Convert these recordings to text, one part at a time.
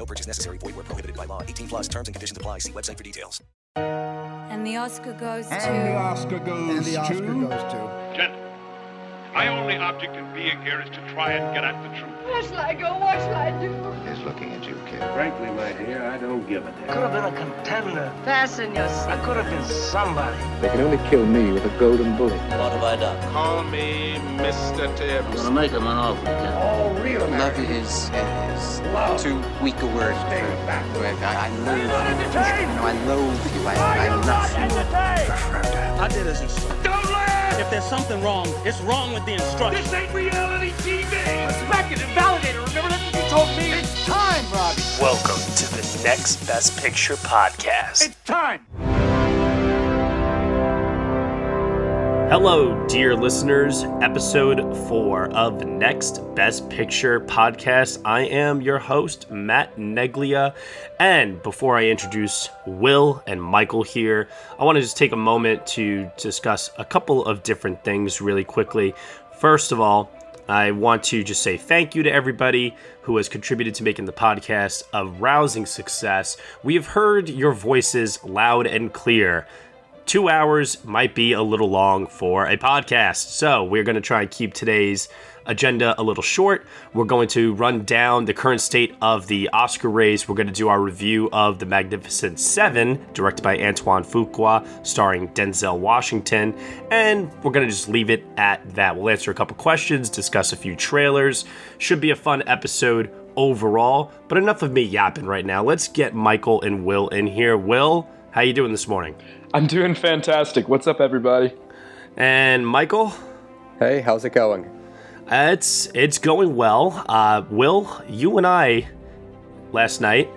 No purchase necessary. Void where prohibited by law. 18 plus terms and conditions apply. See website for details. And the Oscar goes And the to. Oscar goes And the Oscar to... goes to. Gentlemen, my only object in being here is to try and get at the truth. Where shall I go? What shall I do? He's looking at you, kid. Frankly, my dear, I don't give a damn. Could have been a contender. Fasten your I could have been somebody. They can only kill me with a golden bullet. What have I done? Call me Mr. I'm Tibbs. gonna make him an offer, kid. All real Love Americans. is, is too weak a word. for- I, I loathe you. No, I loathe you. I, I love you. I did as instructed. Don't laugh! If there's something wrong, it's wrong with the instruction. This ain't reality TV! Respect it and validate it. Remember that's what you told me? It's time, Robbie. Welcome to the Next Best Picture podcast. It's time. Hello, dear listeners. Episode four of Next Best Picture podcast. I am your host, Matt Neglia. And before I introduce Will and Michael here, I want to just take a moment to discuss a couple of different things really quickly. First of all, I want to just say thank you to everybody who has contributed to making the podcast a rousing success. We have heard your voices loud and clear. Two hours might be a little long for a podcast, so we're going to try and keep today's agenda a little short. We're going to run down the current state of the Oscar race. We're going to do our review of The Magnificent Seven, directed by Antoine Fuqua, starring Denzel Washington, and we're going to just leave it at that. We'll answer a couple questions, discuss a few trailers. Should be a fun episode overall, but enough of me yapping right now. Let's get Michael and Will in here. Will, how you doing this morning? I'm doing fantastic. What's up, everybody? And Michael, Hey, how's it going? uh, it's it's going well. Uh, Will, you and I last night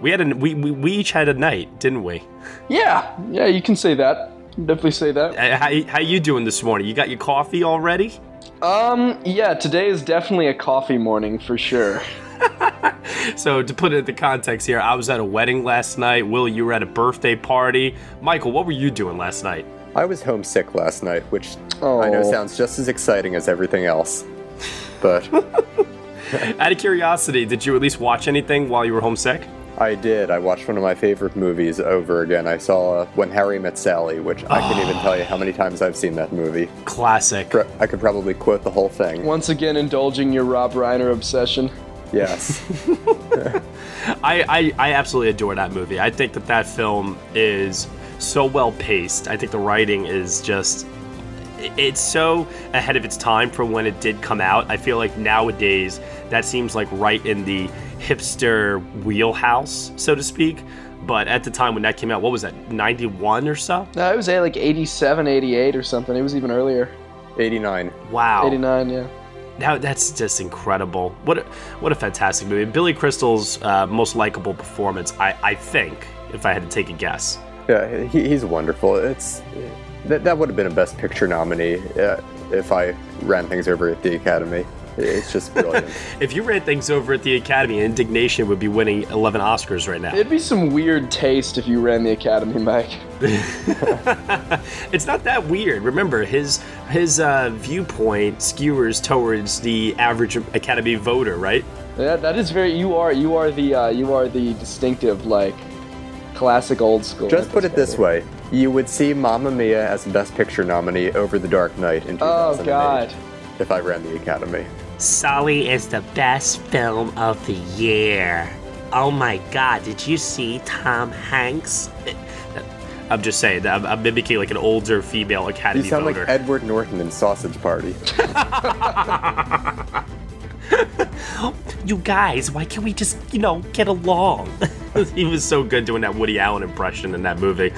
we had a we, we, we each had a night, didn't we? Yeah, yeah, you can say that. Definitely say that. Uh, how how you doing this morning? You got your coffee already? Um, yeah, today is definitely a coffee morning for sure. So to put it into context here, I was at a wedding last night. Will, you were at a birthday party. Michael, what were you doing last night? I was homesick last night, which Oh. I know sounds just as exciting as everything else. But Out of curiosity, did you at least watch anything while you were homesick? I did. I watched one of my favorite movies over again. I saw uh, When Harry Met Sally, which I can't even tell you how many times I've seen that movie. Classic. I could probably quote the whole thing. Once again, indulging your Rob Reiner obsession. Yes. I, I, I absolutely adore that movie. I think that that film is so well paced. I think the writing is just it's so ahead of its time for when it did come out. I feel like nowadays that seems like right in the hipster wheelhouse, so to speak. But at the time when that came out, what was that, 91 or so? No, it was like 87, 88 or something. It was even earlier. 89. Wow. 89, yeah. That's just incredible. What a, what a fantastic movie. Billy Crystal's uh, most likable performance, I, I think, if I had to take a guess. Yeah, he, he's wonderful. It's that, that would have been a Best Picture nominee uh, if I ran things over at the Academy. It's just brilliant. If you ran things over at the Academy, Indignation would be winning 11 Oscars right now. It'd be some weird taste if you ran the Academy, Mike. it's not that weird. Remember, his his uh, viewpoint skewers towards the average Academy voter, right? That, that is very. You are you are the uh, you are the distinctive like classic old school. Just put it this way: you would see Mamma Mia as Best Picture nominee over The Dark Knight in Oh God. if I ran the Academy. Sully is the best film of the year. Oh my god, did you see Tom Hanks? I'm just saying that I'm, I'm mimicking like an older female Academy You Academy sound voter. like Edward Norton in Sausage Party. You guys, why can't we just, you know, get along? he was so good doing that Woody Allen impression in that movie.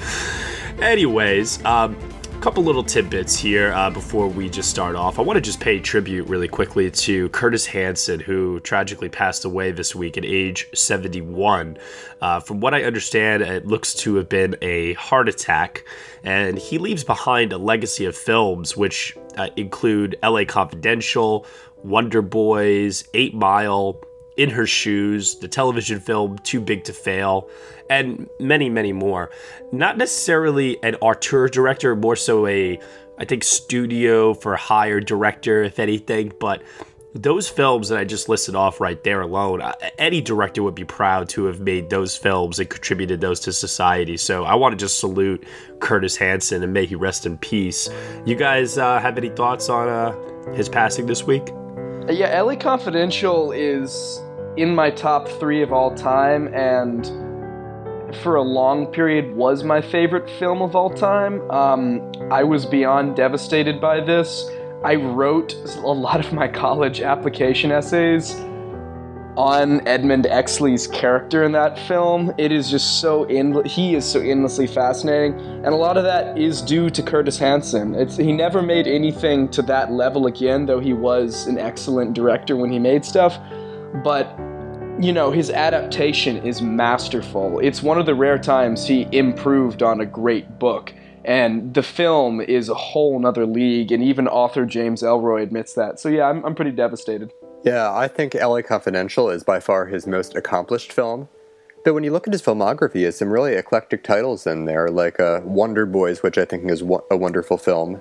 Anyways, um, couple little tidbits here uh, before we just start off. I want to just pay tribute really quickly to Curtis Hanson, who tragically passed away this week at age 71. Uh, from what I understand, it looks to have been a heart attack, and he leaves behind a legacy of films which uh, include LA Confidential, Wonder Boys, Eight Mile, In Her Shoes, the television film Too Big to Fail, and many, many more. Not necessarily an auteur director, more so a, I think, studio for hire director, if anything, but those films that I just listed off right there alone, any director would be proud to have made those films and contributed those to society. So I want to just salute Curtis Hanson and may he rest in peace. You guys uh, have any thoughts on uh, his passing this week? Yeah, LA Confidential is in my top three of all time, and for a long period was my favorite film of all time. Um, I was beyond devastated by this. I wrote a lot of my college application essays on Edmund Exley's character in that film. It is just so end- he is so endlessly fascinating, and a lot of that is due to Curtis Hanson. It's he never made anything to that level again, though he was an excellent director when he made stuff. But you know, his adaptation is masterful. It's one of the rare times he improved on a great book. And the film is a whole nother league, and even author James Ellroy admits that. So, yeah, I'm, I'm pretty devastated. Yeah, I think LA Confidential is by far his most accomplished film. But when you look at his filmography, he has some really eclectic titles in there, like uh, Wonder Boys, which I think is a wonderful film,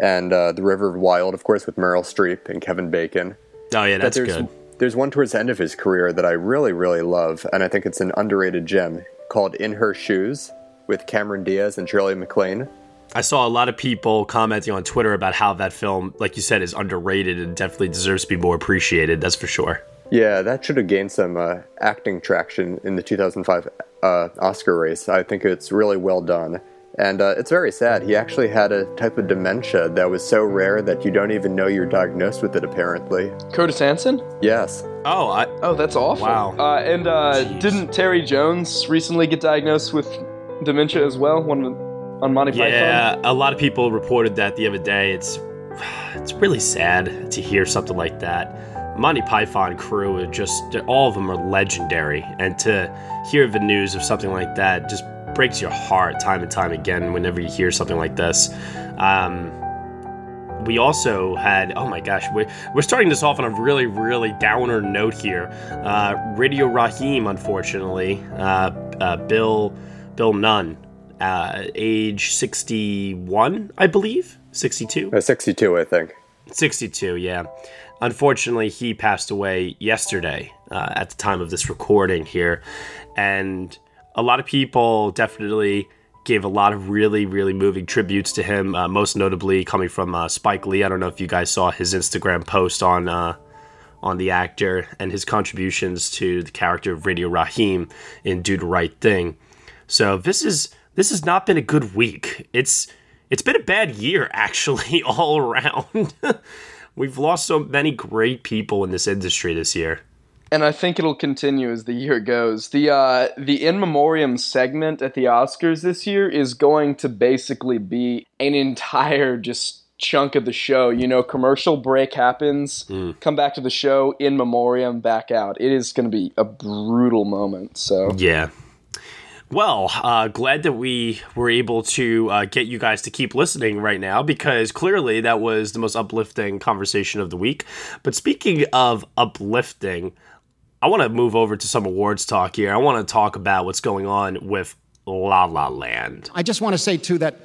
and uh, The River of Wild, of course, with Meryl Streep and Kevin Bacon. Oh, yeah, that's good. There's one towards the end of his career that I really, really love, and I think it's an underrated gem called In Her Shoes with Cameron Diaz and Shirley MacLaine. I saw a lot of people commenting on Twitter about how that film, like you said, is underrated and definitely deserves to be more appreciated. That's for sure. Yeah, that should have gained some uh, acting traction in the 2005 uh, Oscar race. I think it's really well done. And uh, it's very sad. He actually had a type of dementia that was so rare that you don't even know you're diagnosed with it, apparently. Curtis Hanson? Yes. Oh, I, Oh, that's awful. Wow. Uh, and uh, didn't Terry Jones recently get diagnosed with dementia as well? One on Monty Python. yeah. A lot of people reported that the other day. It's it's really sad to hear something like that. Monty Python crew are just all of them are legendary, and to hear the news of something like that just breaks your heart time and time again. Whenever you hear something like this. Um, we also had oh my gosh we're, we're starting this off on a really really downer note here uh, radio raheem unfortunately uh, uh, bill bill nunn uh, age 61 i believe 62 Uh, 62, I think. 62 yeah unfortunately he passed away yesterday uh, at the time of this recording here and a lot of people definitely gave a lot of really really moving tributes to him uh, most notably coming from uh, spike lee. I don't know if you guys saw his instagram post on uh, on the actor and his contributions to the character of radio raheem in do the right thing. So this is this has not been a good week. It's it's been a bad year actually all around. We've lost so many great people in this industry this year and I think it'll continue as the year goes. The uh, the in memoriam segment at the Oscars this year is going to basically be an entire just chunk of the show. You know, commercial break happens, come back to the show, in memoriam, back out. It is going to be a brutal moment. So Yeah. Well, uh, glad that we were able to uh, get you guys to keep listening right now because clearly that was the most uplifting conversation of the week. But speaking of uplifting, I want to move over to some awards talk here. I want to talk about what's going on with La La Land. I just want to say, too, that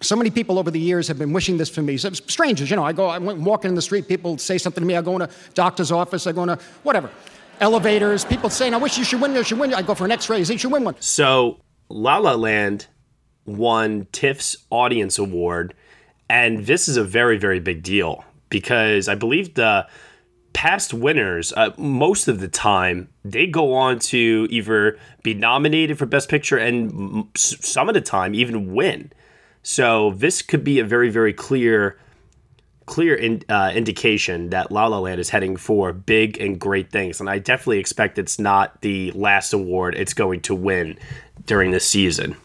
so many people over the years have been wishing this for me. So, strangers, you know, I go, I'm walking in the street, people say something to me. I go in a doctor's office, I go in a whatever. Elevators, people saying, I wish you should win, you should win. I go for an x ray, you should win one. So, La La Land won TIFF's Audience Award, and this is a very, very big deal because I believe the past winners, uh, most of the time, they go on to either be nominated for Best Picture and some of the time even win. So this could be a very, very clear, clear in, uh, indication that La La Land is heading for big and great things. And I definitely expect it's not the last award it's going to win during this season.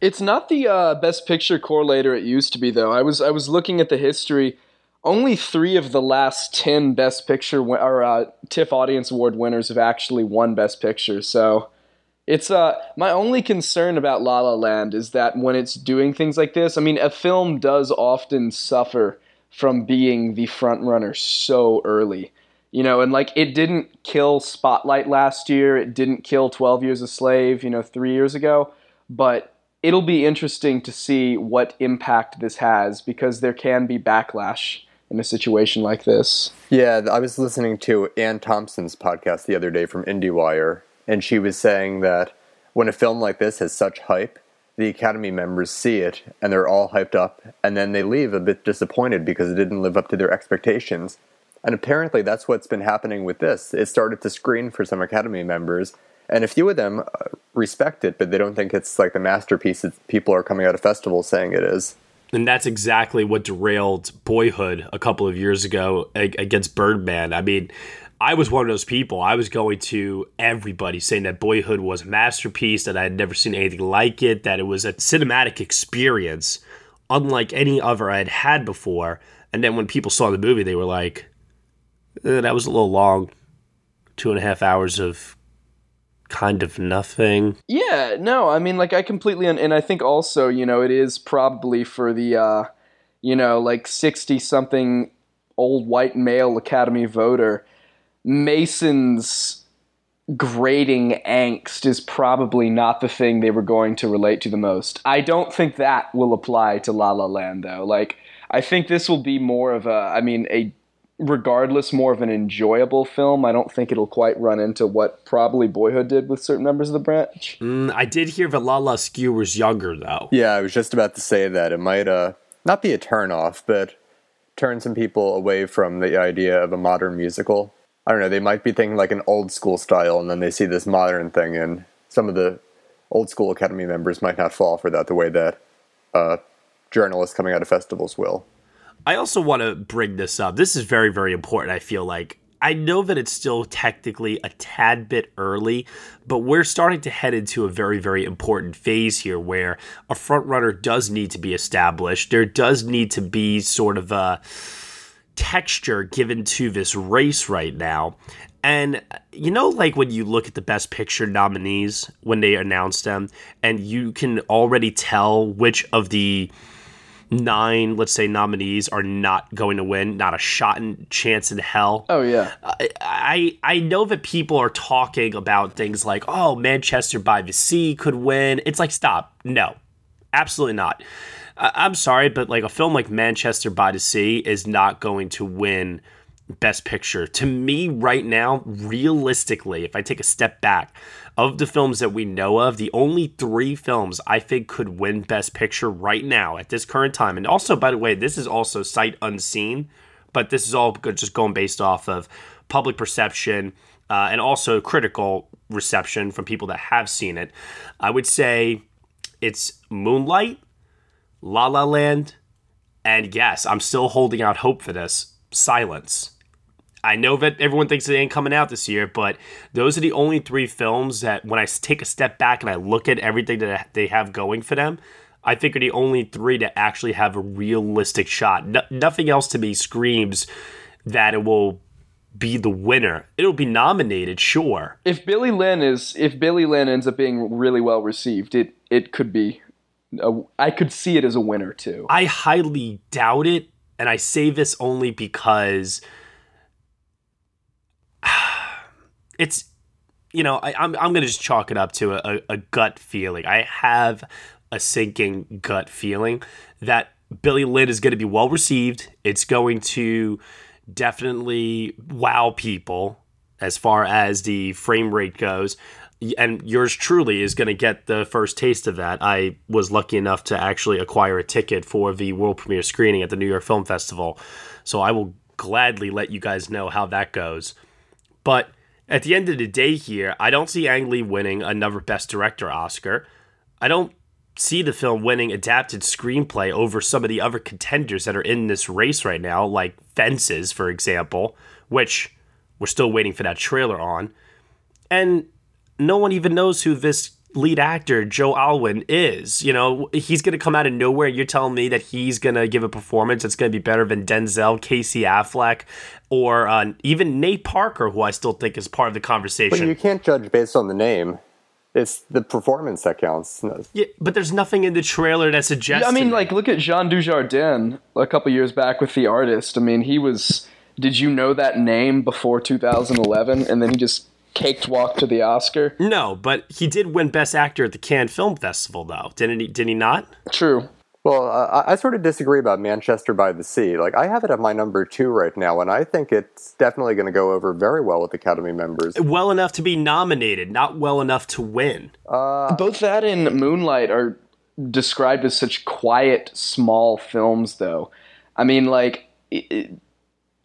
It's not the uh, best picture correlator it used to be, though. I was I was looking at the history. Only three of the last ten best picture or uh, TIFF Audience Award winners have actually won best picture. So it's uh my only concern about La La Land is that when it's doing things like this, I mean, a film does often suffer from being the front runner so early. You know, and like it didn't kill Spotlight last year, it didn't kill 12 Years a Slave, you know, 3 years ago, but it'll be interesting to see what impact this has because there can be backlash in a situation like this. Yeah, I was listening to Anne Thompson's podcast the other day from IndieWire, and she was saying that when a film like this has such hype, the Academy members see it and they're all hyped up, and then they leave a bit disappointed because it didn't live up to their expectations. And apparently, that's what's been happening with this. It started to screen for some Academy members, and a few of them uh, respect it, but they don't think it's like the masterpiece that people are coming out of festivals saying it is. And that's exactly what derailed Boyhood a couple of years ago against Birdman. I mean, I was one of those people. I was going to everybody saying that Boyhood was a masterpiece, that I had never seen anything like it, that it was a cinematic experience unlike any other I had had before. And then when people saw the movie, they were like, eh, that was a little long. Two and a half hours of kind of nothing. Yeah, no, I mean, like, I completely, and I think also, you know, it is probably for the, uh, you know, like 60 something old white male Academy voter. Mason's grading angst is probably not the thing they were going to relate to the most. I don't think that will apply to La La Land, though. Like, I think this will be more of a, I mean, a regardless more of an enjoyable film. I don't think it'll quite run into what probably Boyhood did with certain members of the branch. Mm, I did hear that La La Skew was younger though. Yeah, I was just about to say that it might uh not be a turn off, but turn some people away from the idea of a modern musical. I don't know, they might be thinking like an old school style and then they see this modern thing and some of the old school academy members might not fall for that the way that uh journalists coming out of festivals will. I also want to bring this up. This is very, very important, I feel like. I know that it's still technically a tad bit early, but we're starting to head into a very, very important phase here where a front runner does need to be established. There does need to be sort of a texture given to this race right now. And you know, like when you look at the best picture nominees when they announce them, and you can already tell which of the nine, let's say, nominees are not going to win, not a shot in chance in hell. Oh yeah. Uh, I, I I know that people are talking about things like, oh, Manchester by the Sea could win. It's like, stop. No, absolutely not. I'm sorry, but like a film like Manchester by the Sea is not going to win Best Picture. To me, right now, realistically, if I take a step back, of the films that we know of, the only three films I think could win Best Picture right now at this current time, and also, by the way, this is also sight unseen, but this is all just going based off of public perception uh, and also critical reception from people that have seen it. I would say it's Moonlight, La La Land, and yes, I'm still holding out hope for this. Silence. I know that everyone thinks it ain't coming out this year, but those are the only three films that when I take a step back and I look at everything that they have going for them, I think are the only three to actually have a realistic shot. No, nothing else to me screams that it will be the winner. It'll be nominated, sure. If Billy Lynn is if Billy Lynn ends up being really well received, it it could be a, I could see it as a winner too. I highly doubt it, and I say this only because it's you know I, am I'm, I'm gonna just chalk it up to a, a gut feeling i have a sinking gut feeling that billy lynn is going to be well received it's going to definitely wow people as far as the frame rate goes and yours truly is going to get the first taste of that. I was lucky enough to actually acquire a ticket for the world premiere screening at the New York Film Festival. So I will gladly let you guys know how that goes. But at the end of the day, here, I don't see Ang Lee winning another Best Director Oscar. I don't see the film winning adapted screenplay over some of the other contenders that are in this race right now, like Fences, for example, which we're still waiting for that trailer on. And no one even knows who this lead actor Joe Alwyn is. You know, he's going to come out of nowhere. You're telling me that he's going to give a performance that's going to be better than Denzel, Casey Affleck, or uh, even Nate Parker, who I still think is part of the conversation. But conversation. you can't judge based on the name. It's the performance that counts. Yeah, but there's nothing in the trailer that suggests. I mean, like, look at Jean Dujardin a couple years back with The Artist. I mean, he was. Did you know that name before 2011? And then he just caked walk to the Oscar. No, but he did win Best Actor at the Cannes Film Festival, though, didn't he? Did he not? True. Well, uh, I I sort of disagree about Manchester by the Sea. Like, I have it at my number two right now, and I think it's definitely going to go over very well with Academy members. Well enough to be nominated, not well enough to win. Both that and Moonlight are described as such quiet, small films, though. I mean, like, it, it-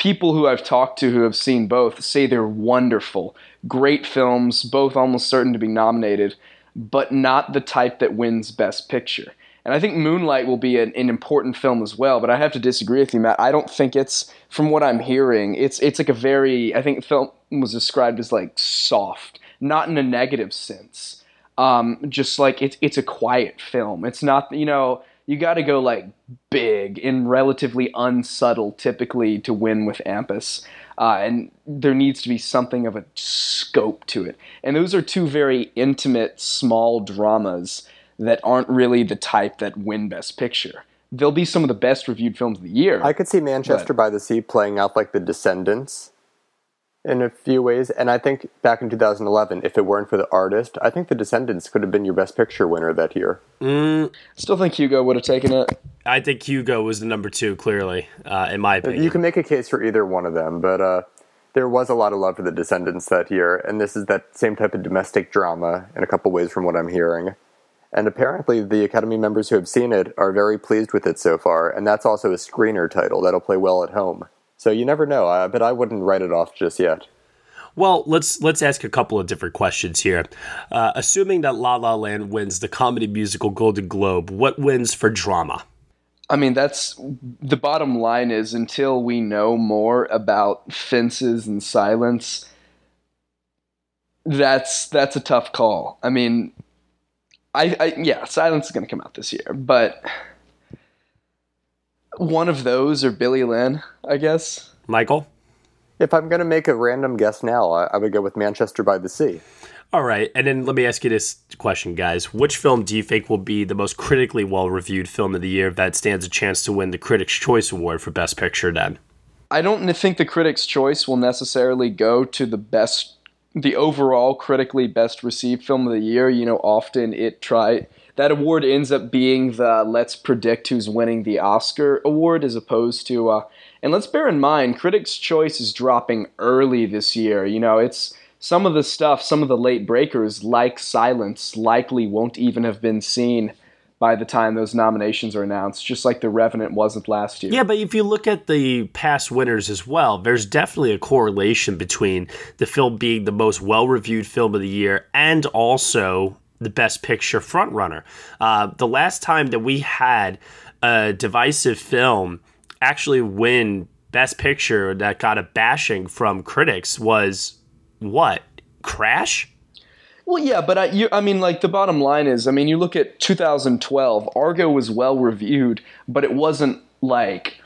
people who I've talked to who have seen both say they're wonderful, great films, both almost certain to be nominated, but not the type that wins Best Picture. And I think Moonlight will be an, an important film as well, but I have to disagree with you, Matt. I don't think it's, from what I'm hearing, it's it's like a very, I think the film was described as like soft, not in a negative sense um, just like it's it's a quiet film. It's not you know you got to go like big and relatively unsubtle typically to win with AMPAS, uh, and there needs to be something of a scope to it. And those are two very intimate, small dramas that aren't really the type that win Best Picture. They'll be some of the best reviewed films of the year. I could see Manchester by the Sea playing out like The Descendants in a few ways, and I think back in 2011, if it weren't for the artist, I think The Descendants could have been your Best Picture winner that year. Mm, Still think Hugo would have taken it. I think Hugo was the number two, clearly, uh, in my opinion. You can make a case for either one of them, but uh, there was a lot of love for The Descendants that year, and this is that same type of domestic drama in a couple ways from what I'm hearing. And apparently, the Academy members who have seen it are very pleased with it so far, and that's also a screener title that'll play well at home. So you never know, uh, but I wouldn't write it off just yet. Well, let's let's ask a couple of different questions here. Uh, assuming that La La Land wins the comedy musical Golden Globe, what wins for drama? I mean, that's the bottom line is until we know more about fences and silence, that's that's a tough call. I mean, I, I yeah, silence is going to come out this year, but one of those or Billy Lynn, I guess. Michael? If I'm going to make a random guess now, I, I would go with Manchester by the Sea. All right, and then let me ask you this question, guys. Which film do you think will be the most critically well reviewed film of the year that stands a chance to win the Critics' Choice Award for Best Picture then? I don't think the Critics' Choice will necessarily go to the best, the overall critically best received film of the year. You know, often it try that award ends up being the let's predict who's winning the Oscar award as opposed to. Uh, and let's bear in mind, Critics' Choice is dropping early this year. You know, it's some of the stuff, some of the late breakers, like Silence, likely won't even have been seen by the time those nominations are announced, just like The Revenant wasn't last year. Yeah, but if you look at the past winners as well, there's definitely a correlation between the film being the most well reviewed film of the year and also the best picture frontrunner. Uh, the last time that we had a divisive film actually win best picture that got a bashing from critics was what? Crash? Well, yeah, but I, you, I mean, like the bottom line is, I mean, you look at 2012, Argo was well reviewed, but it wasn't like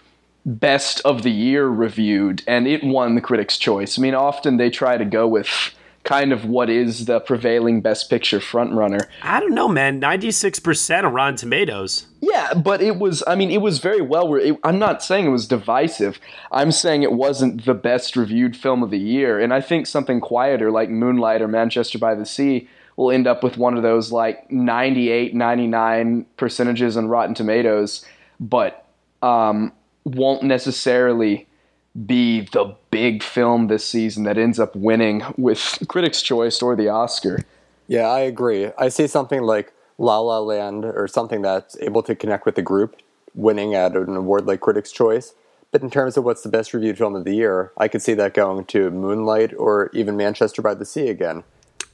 best of the year reviewed, and it won the Critics' Choice. I mean, often they try to go with kind of what is the prevailing Best Picture frontrunner. I don't know, man. 96% on Rotten Tomatoes. Yeah, but it was. I mean, it was very well. It, I'm not saying it was divisive. I'm saying it wasn't the best reviewed film of the year. And I think something quieter like Moonlight or Manchester by the Sea will end up with one of those like 98, 99 percentages on Rotten Tomatoes, but um, won't necessarily be the big film this season that ends up winning with Critics' Choice or the Oscar. Yeah, I agree. I see something like La La Land or something that's able to connect with the group winning at an award like Critics' Choice. But in terms of what's the best reviewed film of the year, I could see that going to Moonlight or even Manchester by the Sea again.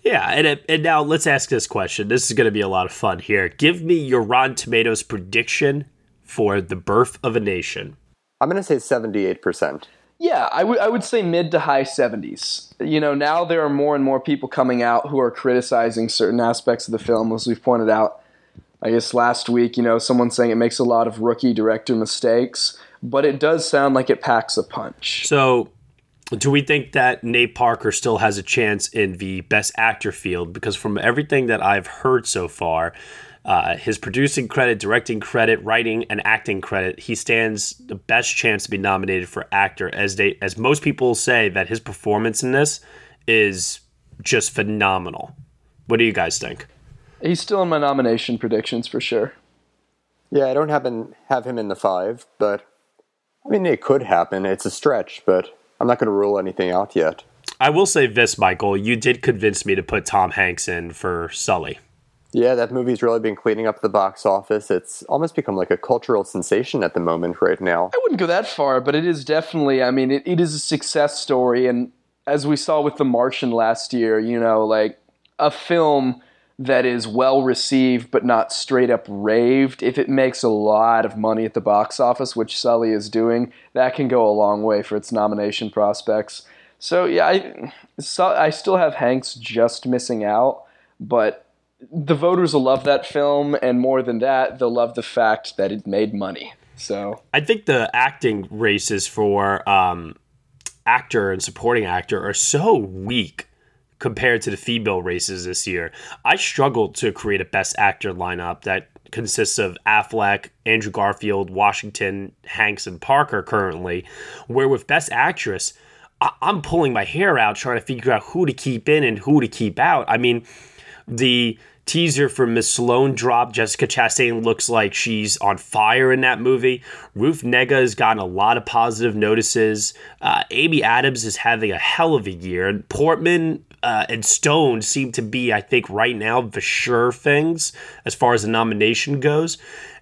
Yeah, and, and now let's ask this question. This is going to be a lot of fun here. Give me your Rotten Tomatoes prediction for The Birth of a Nation. I'm going to say 78%. Yeah, I would I would say mid to high 70s. You know, now there are more and more people coming out who are criticizing certain aspects of the film, as we've pointed out. I guess last week, you know, someone saying it makes a lot of rookie director mistakes, but it does sound like it packs a punch. So, do we think that Nate Parker still has a chance in the Best Actor field? Because from everything that I've heard so far, uh, his producing credit, directing credit, writing, and acting credit, he stands the best chance to be nominated for actor. As they, as most people say, that his performance in this is just phenomenal. What do you guys think? He's still in my nomination predictions for sure. Yeah, I don't happen have him in the five, but I mean it could happen. It's a stretch, but I'm not going to rule anything out yet. I will say this, Michael. You did convince me to put Tom Hanks in for Sully. Yeah, that movie's really been cleaning up the box office. It's almost become like a cultural sensation at the moment right now. I wouldn't go that far, but it is definitely, I mean, it, it is a success story. And as we saw with The Martian last year, you know, like a film that is well received but not straight up raved, if it makes a lot of money at the box office, which Sully is doing, that can go a long way for its nomination prospects. So, yeah, I, I still have Hanks just missing out, but the voters will love that film, and more than that, they'll love the fact that it made money. So I think the acting races for um, actor and supporting actor are so weak compared to the female races this year. I struggled to create a best actor lineup that consists of Affleck, Andrew Garfield, Washington, Hanks, and Parker currently, where with best actress, I- I'm pulling my hair out trying to figure out who to keep in and who to keep out. I mean, the teaser for Miss Sloane drop. Jessica Chastain looks like she's on fire in that movie. Ruth Negga has gotten a lot of positive notices. Uh, Amy Adams is having a hell of a year. And Portman uh, and Stone seem to be, I think, right now, the sure things as far as the nomination goes.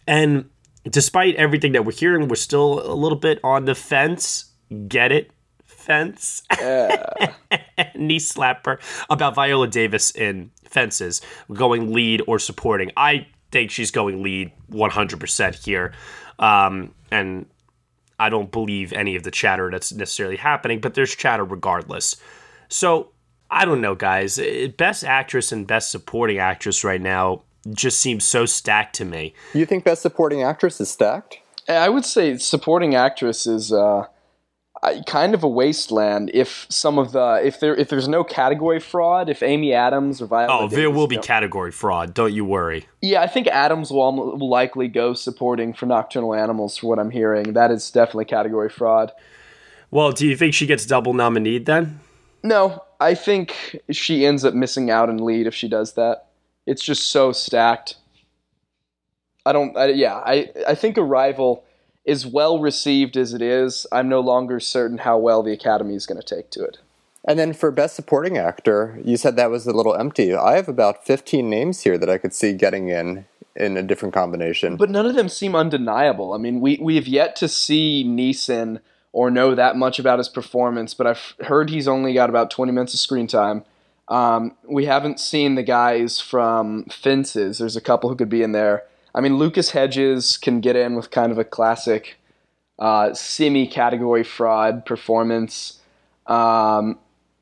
And despite everything that we're hearing, we're still a little bit on the fence. Get it? Fence. Yeah. Knee slapper about Viola Davis in Fences going lead or supporting. I think she's going lead 100% here. Um, and I don't believe any of the chatter that's necessarily happening, but there's chatter regardless. So I don't know, guys. Best actress and best supporting actress right now just seems so stacked to me. You think best supporting actress is stacked? I would say supporting actress is uh, Uh, kind of a wasteland. If some of the if there if there's no category fraud, if Amy Adams or Viola, oh, Davis there will be category fraud. Don't you worry. Yeah, I think Adams will, will likely go supporting for Nocturnal Animals. For what I'm hearing, that is definitely category fraud. Well, do you think she gets double nominated then? No, I think she ends up missing out in lead if she does that. It's just so stacked. I don't. I, yeah, I I think Arrival is well received as it is. I'm no longer certain how well the Academy is going to take to it. And then for best supporting actor, you said that was a little empty. I have about 15 names here that I could see getting in in a different combination. But none of them seem undeniable. I mean, we we have yet to see Neeson or know that much about his performance, but I've heard he's only got about 20 minutes of screen time. Um, we haven't seen the guys from Fences. There's a couple who could be in there. I mean, Lucas Hedges can get in with kind of a classic uh, semi-category fraud performance. Um,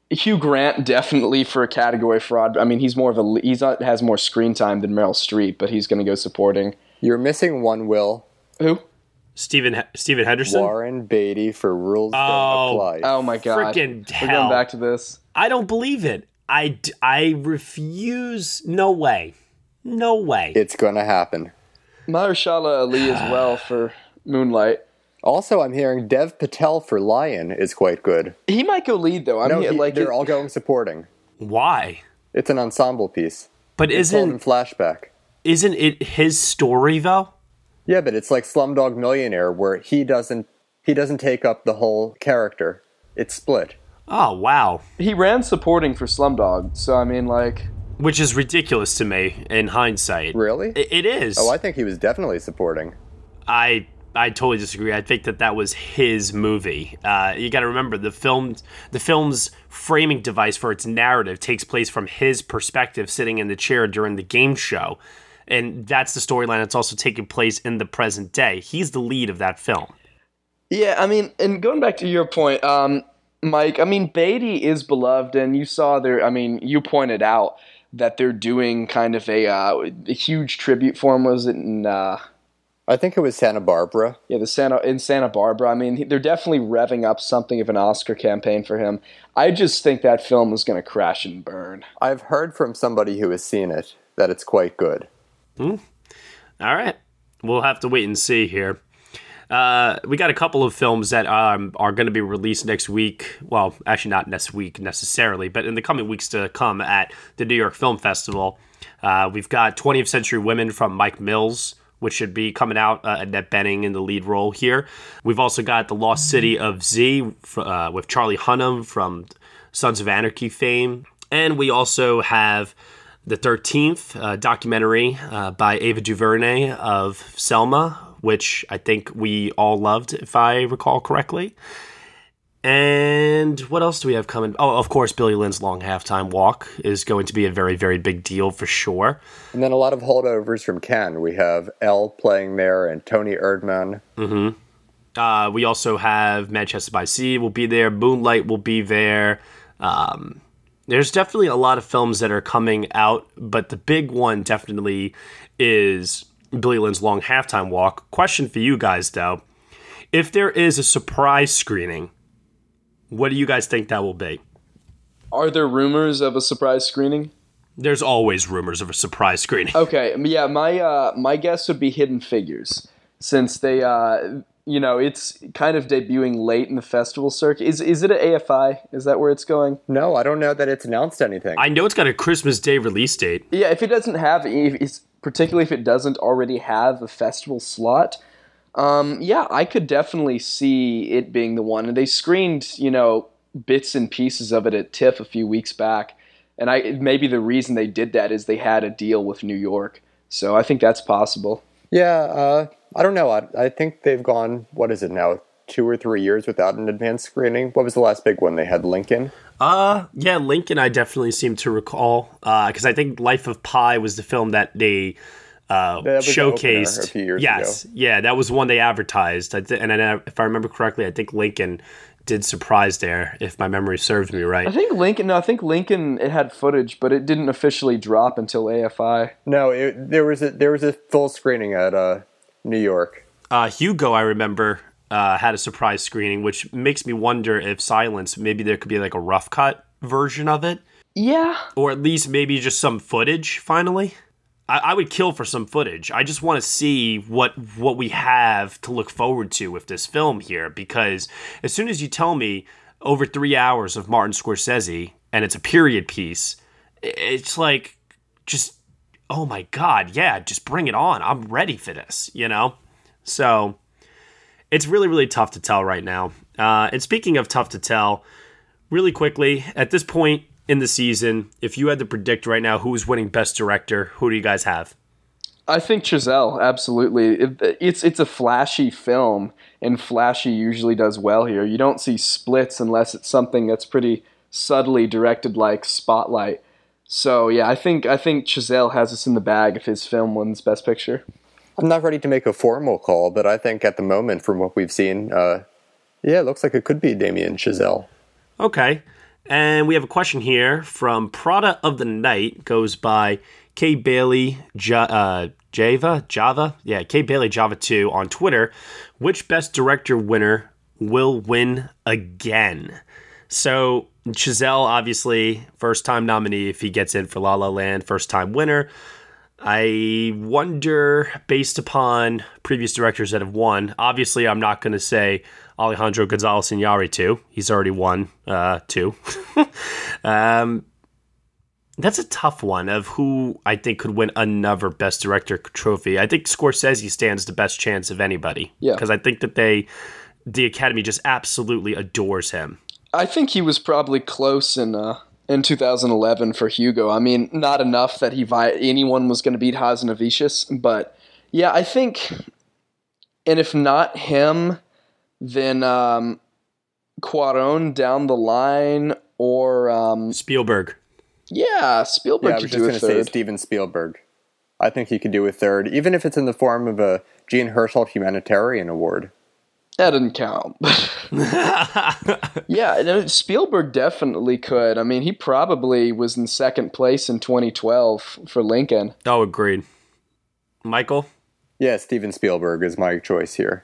Hugh Grant definitely for a category fraud. I mean, he's more of a he's not, has more screen time than Meryl Streep, but he's going to go supporting. You're missing one, Will. Who? Stephen Stephen Henderson. Warren Beatty for Rules Oh, Don't Apply. Oh my god! Frickin' We're going back to this. I don't believe it. I, d- I refuse. No way. No way. It's gonna happen. Mahershala Ali as well for Moonlight. Also, I'm hearing Dev Patel for Lion is quite good. He might go lead though. I no, mean, he- like they're it- all going supporting. Why? It's an ensemble piece. But It's isn't flashback. isn't it his story though? Yeah, but it's like Slumdog Millionaire, where he doesn't he doesn't take up the whole character. It's split. Oh wow. he ran supporting for Slumdog. So I mean, like, Which is ridiculous to me in hindsight. Really? I- it is. Oh, I think he was definitely supporting. I I totally disagree. I think that that was his movie. Uh, you got to remember the film the film's framing device for its narrative takes place from his perspective, sitting in the chair during the game show, and that's the storyline that's also taking place in the present day. He's the lead of that film. Yeah, I mean, and going back to your point, um, Mike, I mean, Beatty is beloved, and you saw there. I mean, you pointed out that they're doing kind of a, uh, a huge tribute for him. Was it in? Uh, I think it was Santa Barbara. Yeah, the Santa in Santa Barbara. I mean, they're definitely revving up something of an Oscar campaign for him. I just think that film is going to crash and burn. I've heard from somebody who has seen it that it's quite good. Hmm. All right, we'll have to wait and see here. Uh, we got a couple of films that um, are going to be released next week. Well, actually, not next week necessarily, but in the coming weeks to come at the New York Film Festival. Uh, we've got 20th Century Women from Mike Mills, which should be coming out. Uh, Annette Bening in the lead role here. We've also got The Lost City of Z uh, with Charlie Hunnam from Sons of Anarchy fame. And we also have the 13th uh, documentary uh, by Ava DuVernay of Selma, which I think we all loved, if I recall correctly. And what else do we have coming? Oh, of course, Billy Lynn's Long Halftime Walk is going to be a very, very big deal for sure. And then a lot of holdovers from Cannes. We have Elle playing there and Toni Erdmann. Mm-hmm. Uh, we also have Manchester by Sea will be there. Moonlight will be there. Um, there's definitely a lot of films that are coming out, but the big one definitely is Billy Lynn's Long Halftime Walk. Question for you guys, though. If there is a surprise screening, what do you guys think that will be? Are there rumors of a surprise screening? There's always rumors of a surprise screening. Okay, yeah, my uh, my guess would be Hidden Figures, since they, uh, you know, it's kind of debuting late in the festival circuit. Is is it an AFI? Is that where it's going? No, I don't know that it's announced anything. I know it's got a Christmas Day release date. Yeah, if it doesn't have, if it's, particularly if it doesn't already have a festival slot, um, yeah, I could definitely see it being the one. And they screened, you know, bits and pieces of it at TIFF a few weeks back. And I maybe the reason they did that is they had a deal with New York. So I think that's possible. Yeah, uh, I don't know. I, I think they've gone, what is it now, two or three years without an advanced screening? What was the last big one? They had Lincoln? Uh, yeah, Lincoln. I definitely seem to recall because uh, I think Life of Pi was the film that they uh, That showcased. opener a few years yes, ago. yeah, that was one they advertised. I th- and I, if I remember correctly, I think Lincoln did surprise there, if my memory serves me right. I think Lincoln. No, I think Lincoln. It had footage, but it didn't officially drop until AFI. No, it, there was a there was a full screening at uh, New York. Uh, Hugo, I remember, uh, had a surprise screening, which makes me wonder if Silence, maybe there could be like a rough cut version of it, Yeah, or at least maybe just some footage. Finally, I, I would kill for some footage. I just want to see what what we have to look forward to with this film here, because as soon as you tell me over three hours of Martin Scorsese and it's a period piece, it's like just oh my god, yeah, just bring it on. I'm ready for this, you know. So it's really really tough to tell right now. Uh, and speaking of tough to tell, really quickly at this point in the season, if you had to predict right now who's winning Best Director, who do you guys have? I think Chazelle absolutely. It, it's it's a flashy film, and flashy usually does well here. You don't see splits unless it's something that's pretty subtly directed, like Spotlight. So yeah, I think I think Chazelle has us in the bag if his film wins Best Picture. I'm not ready to make a formal call, but I think at the moment, from what we've seen, uh, yeah, it looks like it could be Damien Chazelle. Okay. And we have a question here from Prada of the Night, goes by K Bailey uh, Java Java, yeah, K Bailey Java two on Twitter. Which Best Director winner will win again? So Chazelle, obviously, first time nominee if he gets in for La La Land, first time winner. I wonder, based upon previous directors that have won, obviously, I'm not going to say Alejandro Gonzalez Iñárritu. He's already won uh, two. um, that's a tough one of who I think could win another Best Director trophy. I think Scorsese stands the best chance of anybody. Yeah. Because I think that they, the Academy just absolutely adores him. I think he was probably close in uh, in 2011 for Hugo. I mean, not enough that he vi- anyone was going to beat Hazanavicius, but yeah, I think. And if not him, then um, Cuarón down the line, or um, Spielberg. yeah, Spielberg Yeah, I could was just going to say. Steven Spielberg. I think he could do a third, even if it's in the form of a Jean Hersholt Humanitarian Award. That doesn't count. yeah, Spielberg definitely could. I mean, he probably was in second place in 2012 for Lincoln. Oh, agreed. Michael? Yeah, Steven Spielberg is my choice here.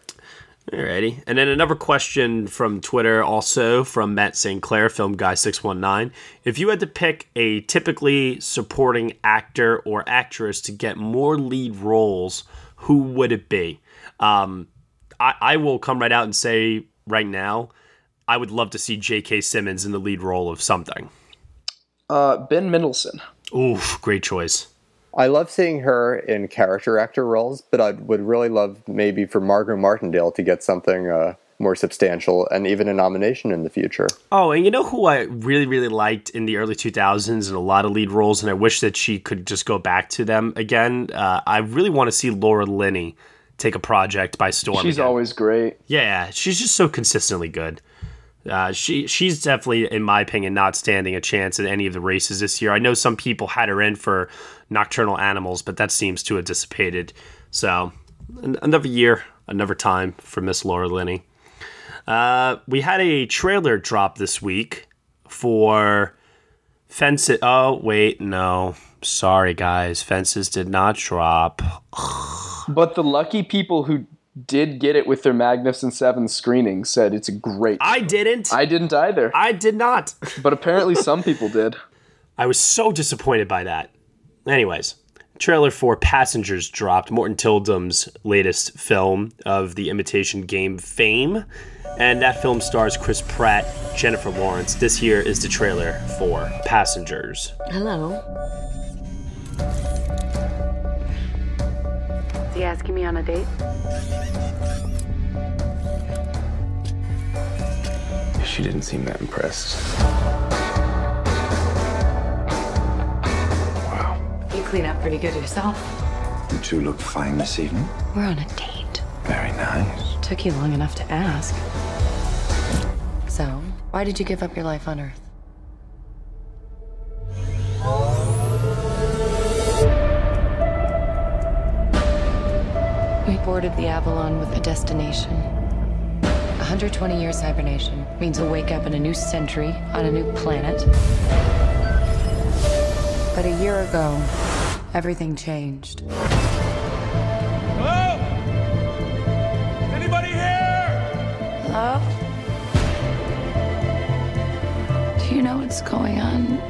Alrighty. And then another question from Twitter, also from Matt St. Clair, Film Guy 619. If you had to pick a typically supporting actor or actress to get more lead roles, who would it be? Um, I, I will come right out and say right now, I would love to see J.K. Simmons in the lead role of something. Uh, ben Mendelsohn. Oof, great choice. I love seeing her in character actor roles, but I would really love maybe for Margot Martindale to get something uh, more substantial and even a nomination in the future. Oh, and you know who I really, really liked in the early 2000s and a lot of lead roles, and I wish that she could just go back to them again? Uh, I really want to see Laura Linney take a project by storm. She's again. always great. Yeah, she's just so consistently good. Uh, she she's definitely, in my opinion, not standing a chance in any of the races this year. I know some people had her in for Nocturnal Animals, but that seems to have dissipated. So an- another year, another time for Miss Laura Linney. Uh, we had a trailer drop this week for Fences. Oh wait, no, sorry guys, Fences did not drop. But the lucky people who did get it with their Magnificent Seven screening said it's a great. I didn't. I didn't either. I did not. but apparently some people did. I was so disappointed by that. Anyways, trailer for Passengers dropped, Morten Tyldum's latest film of the imitation game fame. And that film stars Chris Pratt, Jennifer Lawrence. This here is the trailer for Passengers. Hello. Is he asking me on a date? She didn't seem that impressed. Wow. You clean up pretty good yourself. You two look fine this evening. We're on a date. Very nice. Took you long enough to ask. So, why did you give up your life on Earth? Boarded the Avalon with a destination. 120 years hibernation means we'll wake up in a new century on a new planet. But a year ago, everything changed. Hello? Anybody here? Hello? Do you know what's going on?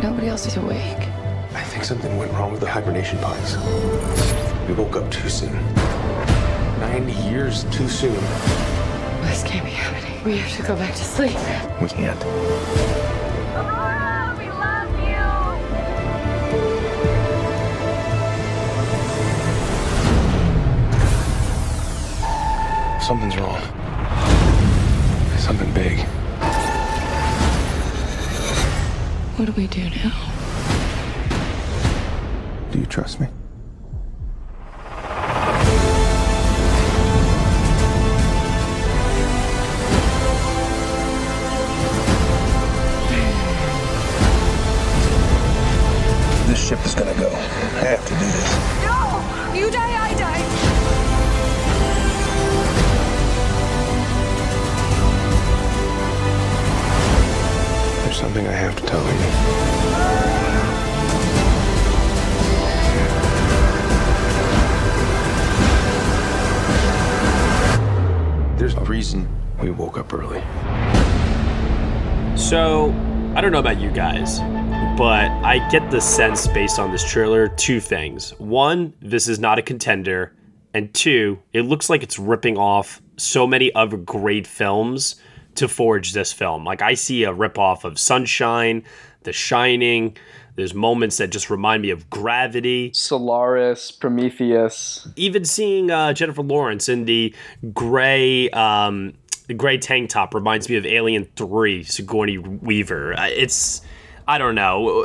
Nobody else is awake. I think something went wrong with the hibernation pods. We woke up too soon. 90 years too soon. This can't be happening. We have to go back to sleep. We can't. Aurora, we love you. Something's wrong. Something big. What do we do now? Do you trust me? So, I don't know about you guys, but I get the sense based on this trailer two things. One, this is not a contender. And two, it looks like it's ripping off so many other great films to forge this film. Like, I see a ripoff of Sunshine, The Shining. There's moments that just remind me of Gravity. Solaris, Prometheus. Even seeing uh, Jennifer Lawrence in the gray um, the gray tank top reminds me of Alien Three, Sigourney Weaver. Uh, It's I don't know.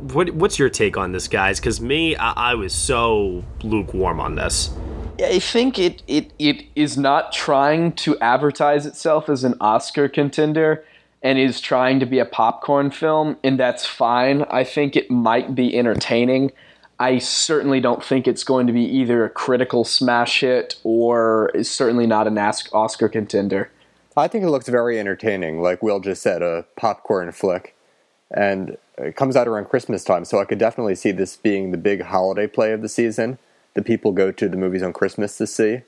What what's your take on this, guys? Because me, I, I was so lukewarm on this. I think it, it it is not trying to advertise itself as an Oscar contender and is trying to be a popcorn film, and that's fine. I think it might be entertaining. I certainly don't think it's going to be either a critical smash hit or is certainly not an Oscar contender. I think it looks very entertaining, like Will just said, a popcorn flick. And it comes out around Christmas time, so I could definitely see this being the big holiday play of the season that people go to the movies on Christmas to see.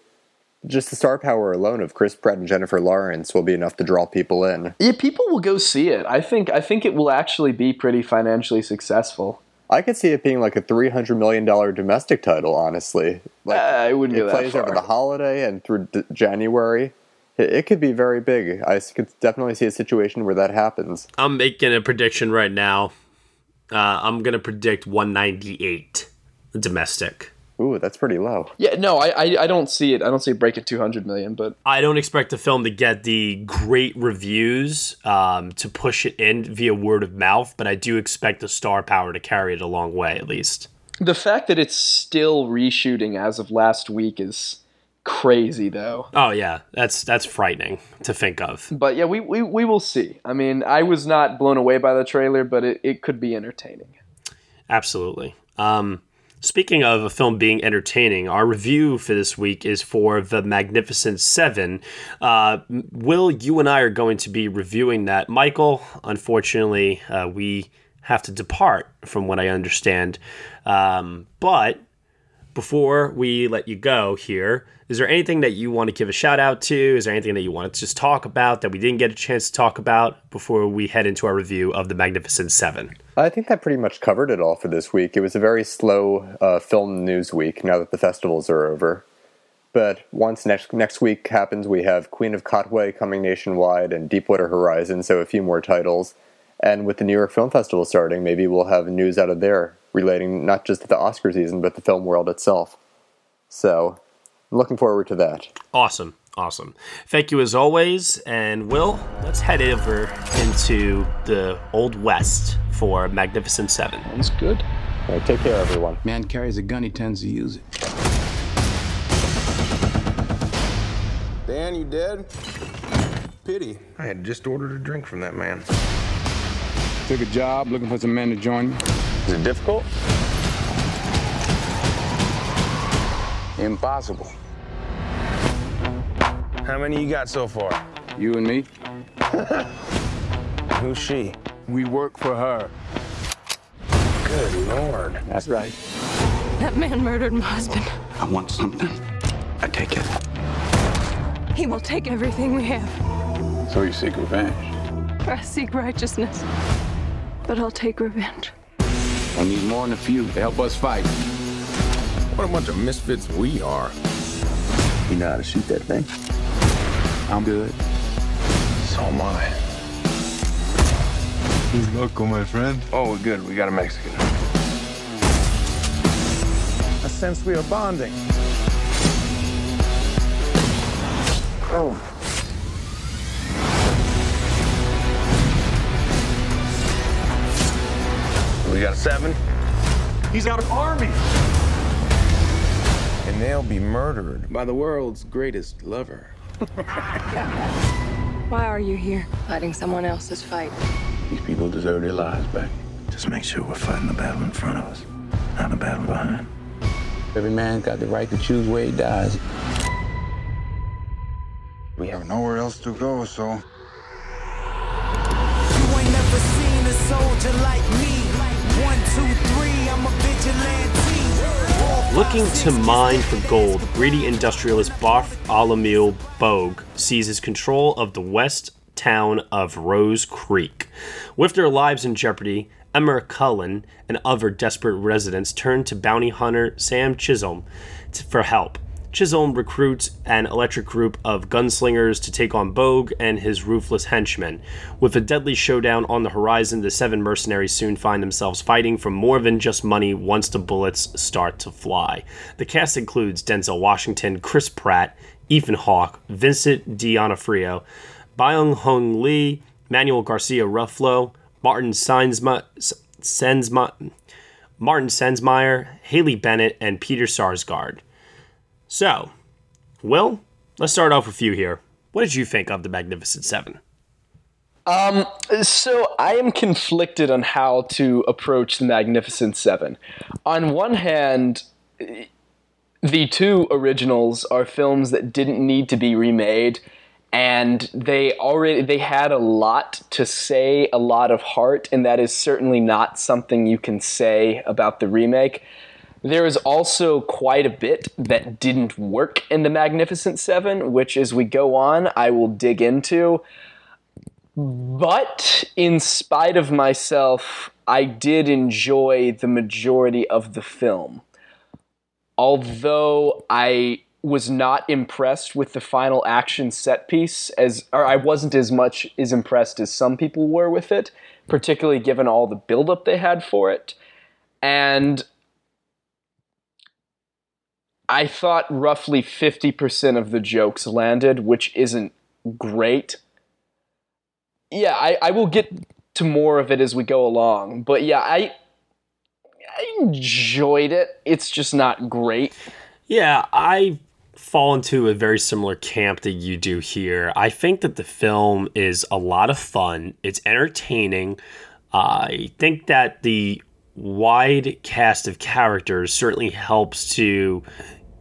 Just the star power alone of Chris Pratt and Jennifer Lawrence will be enough to draw people in. Yeah, people will go see it. I think I think it will actually be pretty financially successful. I could see it being like a three hundred million dollar domestic title. Honestly, like uh, I wouldn't. It plays over the holiday and through d- January. It, it could be very big. I could definitely see a situation where that happens. I'm making a prediction right now. Uh, I'm gonna predict 198 domestic. Ooh, that's pretty low. Yeah, no, I, I, I don't see it. I don't see it breaking 200 million, but I don't expect the film to get the great reviews um, to push it in via word of mouth, but I do expect the star power to carry it a long way, at least. The fact that it's still reshooting as of last week is crazy, though. Oh yeah, that's that's frightening to think of. But yeah, we we, we will see. I mean, I was not blown away by the trailer, but it, it could be entertaining. Absolutely. Um, Speaking of a film being entertaining, our review for this week is for The Magnificent Seven. Uh, Will, you and I are going to be reviewing that. Michael, unfortunately, uh, we have to depart from what I understand. Um, but before we let you go here, is there anything that you want to give a shout out to? Is there anything that you want to just talk about that we didn't get a chance to talk about before we head into our review of The Magnificent Seven? I think that pretty much covered it all for this week. It was a very slow uh, film news week now that the festivals are over. But once next next week happens, we have Queen of Katwe coming nationwide and Deepwater Horizon, so a few more titles. And with the New York Film Festival starting, maybe we'll have news out of there relating not just to the Oscar season, but the film world itself. So I'm looking forward to that. Awesome. Awesome. Thank you as always. And Will, let's head over into the Old West for Magnificent Seven. Sounds good. All right, take care, everyone. Man carries a gun, he tends to use it. Dan, you dead? Pity. I had just ordered a drink from that man. Took a job looking for some men to join me. Is it difficult? Impossible. How many you got so far? You and me. Who's she? We work for her. Good lord. That's right. That man murdered my husband. I want something. I take it. He will take everything we have. So you seek revenge? I seek righteousness. But I'll take revenge. I need more than a few to help us fight. What a bunch of misfits we are. You know how to shoot that thing? I'm good. So am I. Who's local, my friend? Oh, we're good. We got a Mexican. I sense we are bonding. Oh. We got a seven. He's got an army. And they'll be murdered by the world's greatest lover. Why are you here? Fighting someone else's fight. These people deserve their lives back. Just make sure we're fighting the battle in front of us, not the battle behind. Every man's got the right to choose where he dies. We have nowhere else to go, so. You ain't never seen a soldier like me. Looking to mine for gold, greedy industrialist Bartholomew Bogue seizes control of the west town of Rose Creek. With their lives in jeopardy, Emma Cullen and other desperate residents turn to bounty hunter Sam Chisholm for help. Chisholm recruits an electric group of gunslingers to take on Bogue and his ruthless henchmen. With a deadly showdown on the horizon, the seven mercenaries soon find themselves fighting for more than just money once the bullets start to fly. The cast includes Denzel Washington, Chris Pratt, Ethan Hawke, Vincent D'Onofrio, Byung-hun Lee, Manuel Garcia-Rulfo, Martin Seinsma, Sensma, Martin Sensmeier, Haley Bennett, and Peter Sarsgaard. So, Will, let's start off with you here. What did you think of the Magnificent Seven? Um, so I am conflicted on how to approach the Magnificent Seven. On one hand, the two originals are films that didn't need to be remade and they already they had a lot to say a lot of heart and that is certainly not something you can say about the remake there is also quite a bit that didn't work in the magnificent seven which as we go on i will dig into but in spite of myself i did enjoy the majority of the film although I was not impressed with the final action set piece as or I wasn't as much as impressed as some people were with it, particularly given all the buildup they had for it. And I thought roughly 50% of the jokes landed, which isn't great. Yeah, I, I will get to more of it as we go along. But yeah, I I enjoyed it. It's just not great. Yeah, I fall into a very similar camp that you do here. I think that the film is a lot of fun. It's entertaining. I think that the wide cast of characters certainly helps to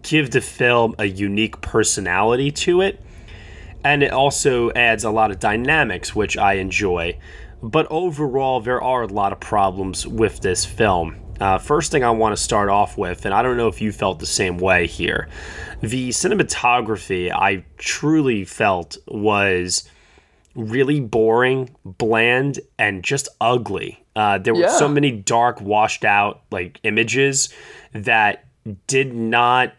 give the film a unique personality to it. And it also adds a lot of dynamics, which I enjoy. But overall, there are a lot of problems with this film. Uh, first thing I want to start off with, and I don't know if you felt the same way here, the cinematography I truly felt was really boring, bland, and just ugly. Uh, there were Yeah. so many dark, washed out like images that did not.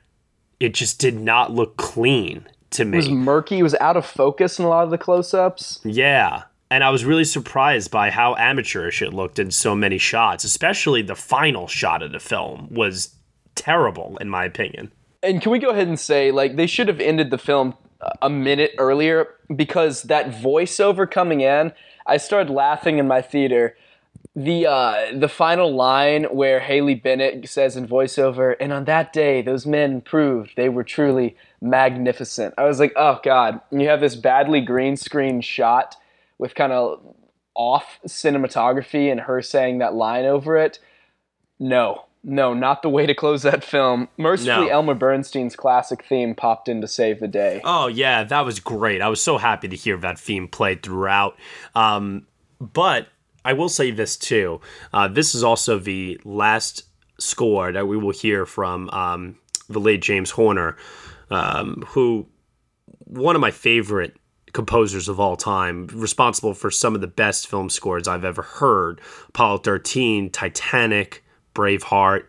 It just did not look clean to It me. was murky. It was out of focus in a lot of the close-ups. Yeah. And I was really surprised by how amateurish it looked in so many shots, especially the final shot of the film was terrible, in my opinion. And can we go ahead and say, like, they should have ended the film a minute earlier because that voiceover coming in, I started laughing in my theater. The uh, the final line where Haley Bennett says in voiceover, and on that day, those men proved they were truly magnificent. I was like, oh god! And you have this badly green screen shot with kind of off cinematography and her saying that line over it. No, no, not the way to close that film. Mercifully, No. Elmer Bernstein's classic theme popped in to save the day. Oh yeah, that was great. I was so happy to hear that theme played throughout. Um, but I will say this too. Uh, this is also the last score that we will hear from um, the late James Horner, um, who one of my favorite composers of all time, responsible for some of the best film scores I've ever heard. Apollo 13, Titanic, Braveheart,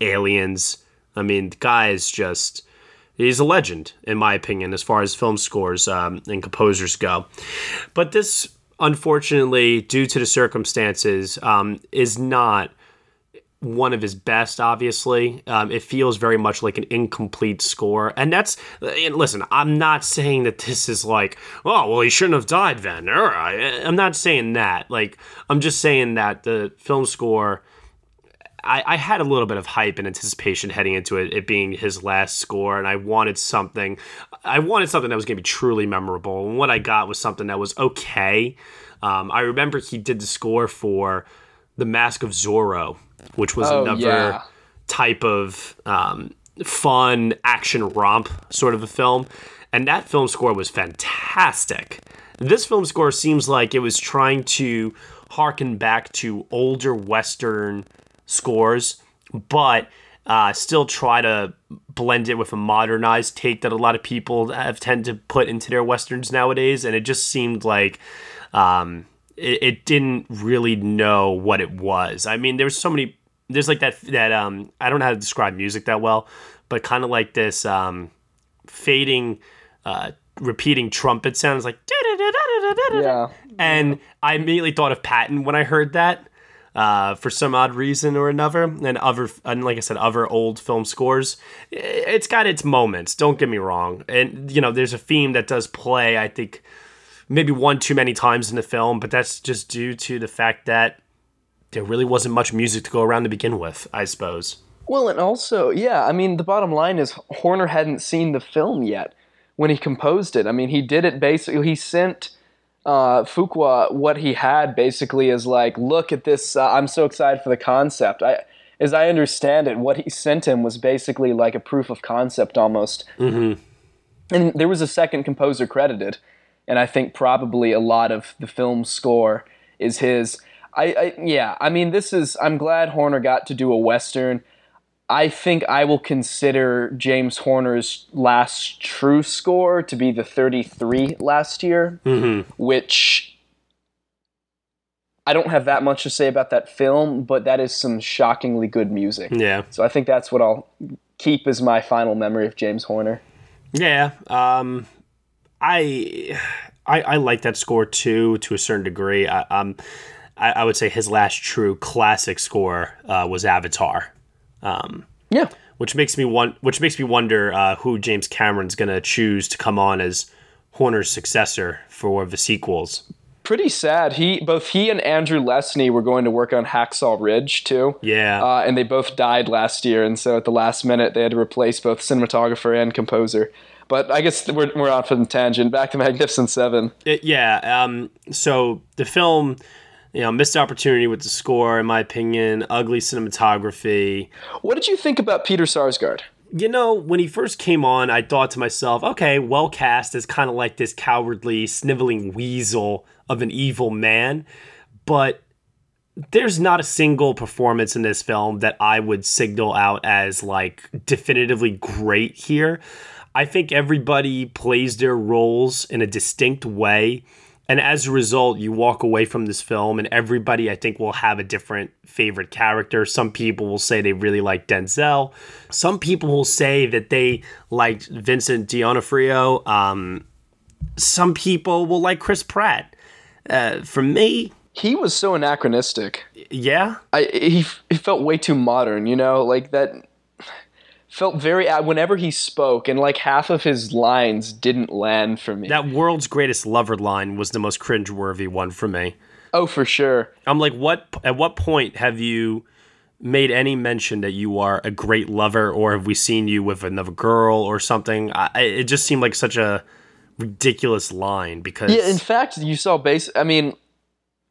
Aliens. I mean, the guy is just he's a legend in my opinion as far as film scores um, and composers go but this unfortunately due to the circumstances um, is not one of his best obviously. Um, it feels very much like an incomplete score. And that's and listen i'm not saying that this is like oh well he shouldn't have died then. I'm not saying that. Like i'm just saying that the film score I, I had a little bit of hype and anticipation heading into it, it being his last score, and I wanted something. I wanted something that was going to be truly memorable, and what I got was something that was okay. Um, I remember he did the score for The Mask of Zorro, which was Oh, another yeah. type of um, fun action romp sort of a film, and that film score was fantastic. This film score seems like it was trying to harken back to older Western scores, but uh, still try to blend it with a modernized take that a lot of people have tend to put into their westerns nowadays, and it just seemed like um, it, it didn't really know what it was. I mean, there's so many. There's like that that um, I don't know how to describe music that well, but kind of like this um, fading, uh, repeating trumpet sounds like Yeah. and I immediately thought of Patton when I heard that. Uh, for some odd reason or another, and other, and like I said, other old film scores. It's got its moments. Don't get me wrong, and you know, there's a theme that does play. I think maybe one too many times in the film, but that's just due to the fact that there really wasn't much music to go around to begin with. I suppose. Well, and also, yeah, I mean, the bottom line is Horner hadn't seen the film yet when he composed it. I mean, he did it basically. He sent uh, Fuqua what he had basically is like, look at this. Uh, I'm so excited for the concept. I, as I understand it, what he sent him was basically like a proof of concept almost. Mm-hmm. And there was a second composer credited, and I think probably a lot of the film's score is his. I, I yeah, I mean, this is. I'm glad Horner got to do a western. I think I will consider James Horner's last true score to be the 33 last year, Mm-hmm. which I don't have that much to say about that film, but that is some shockingly good music. Yeah. So I think that's what I'll keep as my final memory of James Horner. Yeah, um, I, I I like that score too to a certain degree. I, um, I, I would say his last true classic score uh, was Avatar. Um, yeah, which makes me want, which makes me wonder uh, who James Cameron's gonna choose to come on as Horner's successor for the sequels. Pretty sad. He both he and Andrew Lesnie were going to work on Hacksaw Ridge too. Yeah, uh, and they both died last year, and so at the last minute they had to replace both cinematographer and composer. But I guess we're we're off on a tangent. Back to Magnificent Seven. It, yeah. Um, so the film, you know, missed opportunity with the score, in my opinion. Ugly cinematography. What did you think about Peter Sarsgaard? You know, when he first came on, I thought to myself, okay, well cast as kind of like this cowardly, sniveling weasel of an evil man. But there's not a single performance in this film that I would signal out as like definitively great here. I think everybody plays their roles in a distinct way. And as a result, you walk away from this film, and everybody, I think, will have a different favorite character. Some people will say they really like Denzel. Some people will say that they liked Vincent D'Onofrio. Um, some people will like Chris Pratt. Uh, for me, he was so anachronistic. Yeah, I he, he felt way too modern. You know, like that felt very uh, whenever he spoke and like half of his lines didn't land for me. That world's greatest lover line was the most cringeworthy one for me. Oh, for sure. I'm like, what? At what point have you made any mention that you are a great lover, or have we seen you with another girl or something? I, it just seemed like such a ridiculous line because yeah. In fact, you saw base. I mean,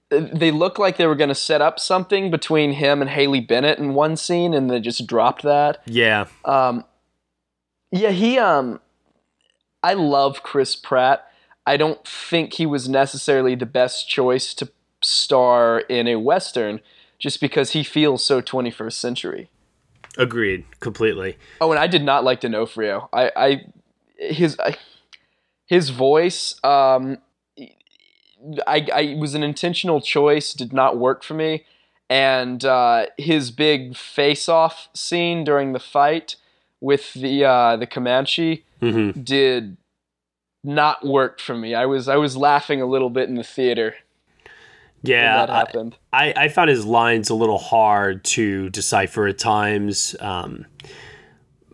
they looked like they were going to set up something between him and Haley Bennett in one scene, and they just dropped that. Yeah. Um. Yeah, he. Um. I love Chris Pratt. I don't think he was necessarily the best choice to star in a western, just because he feels so 21st century. Agreed, completely. Oh, and I did not like D'Onofrio. I, I, his, I, his voice. Um, I, I was an intentional choice, did not work for me. And uh, his big face-off scene during the fight with the uh, the Comanche mm-hmm. did not work for me. I was I was laughing a little bit in the theater. Yeah, that happened. I, I found his lines a little hard to decipher at times. Um,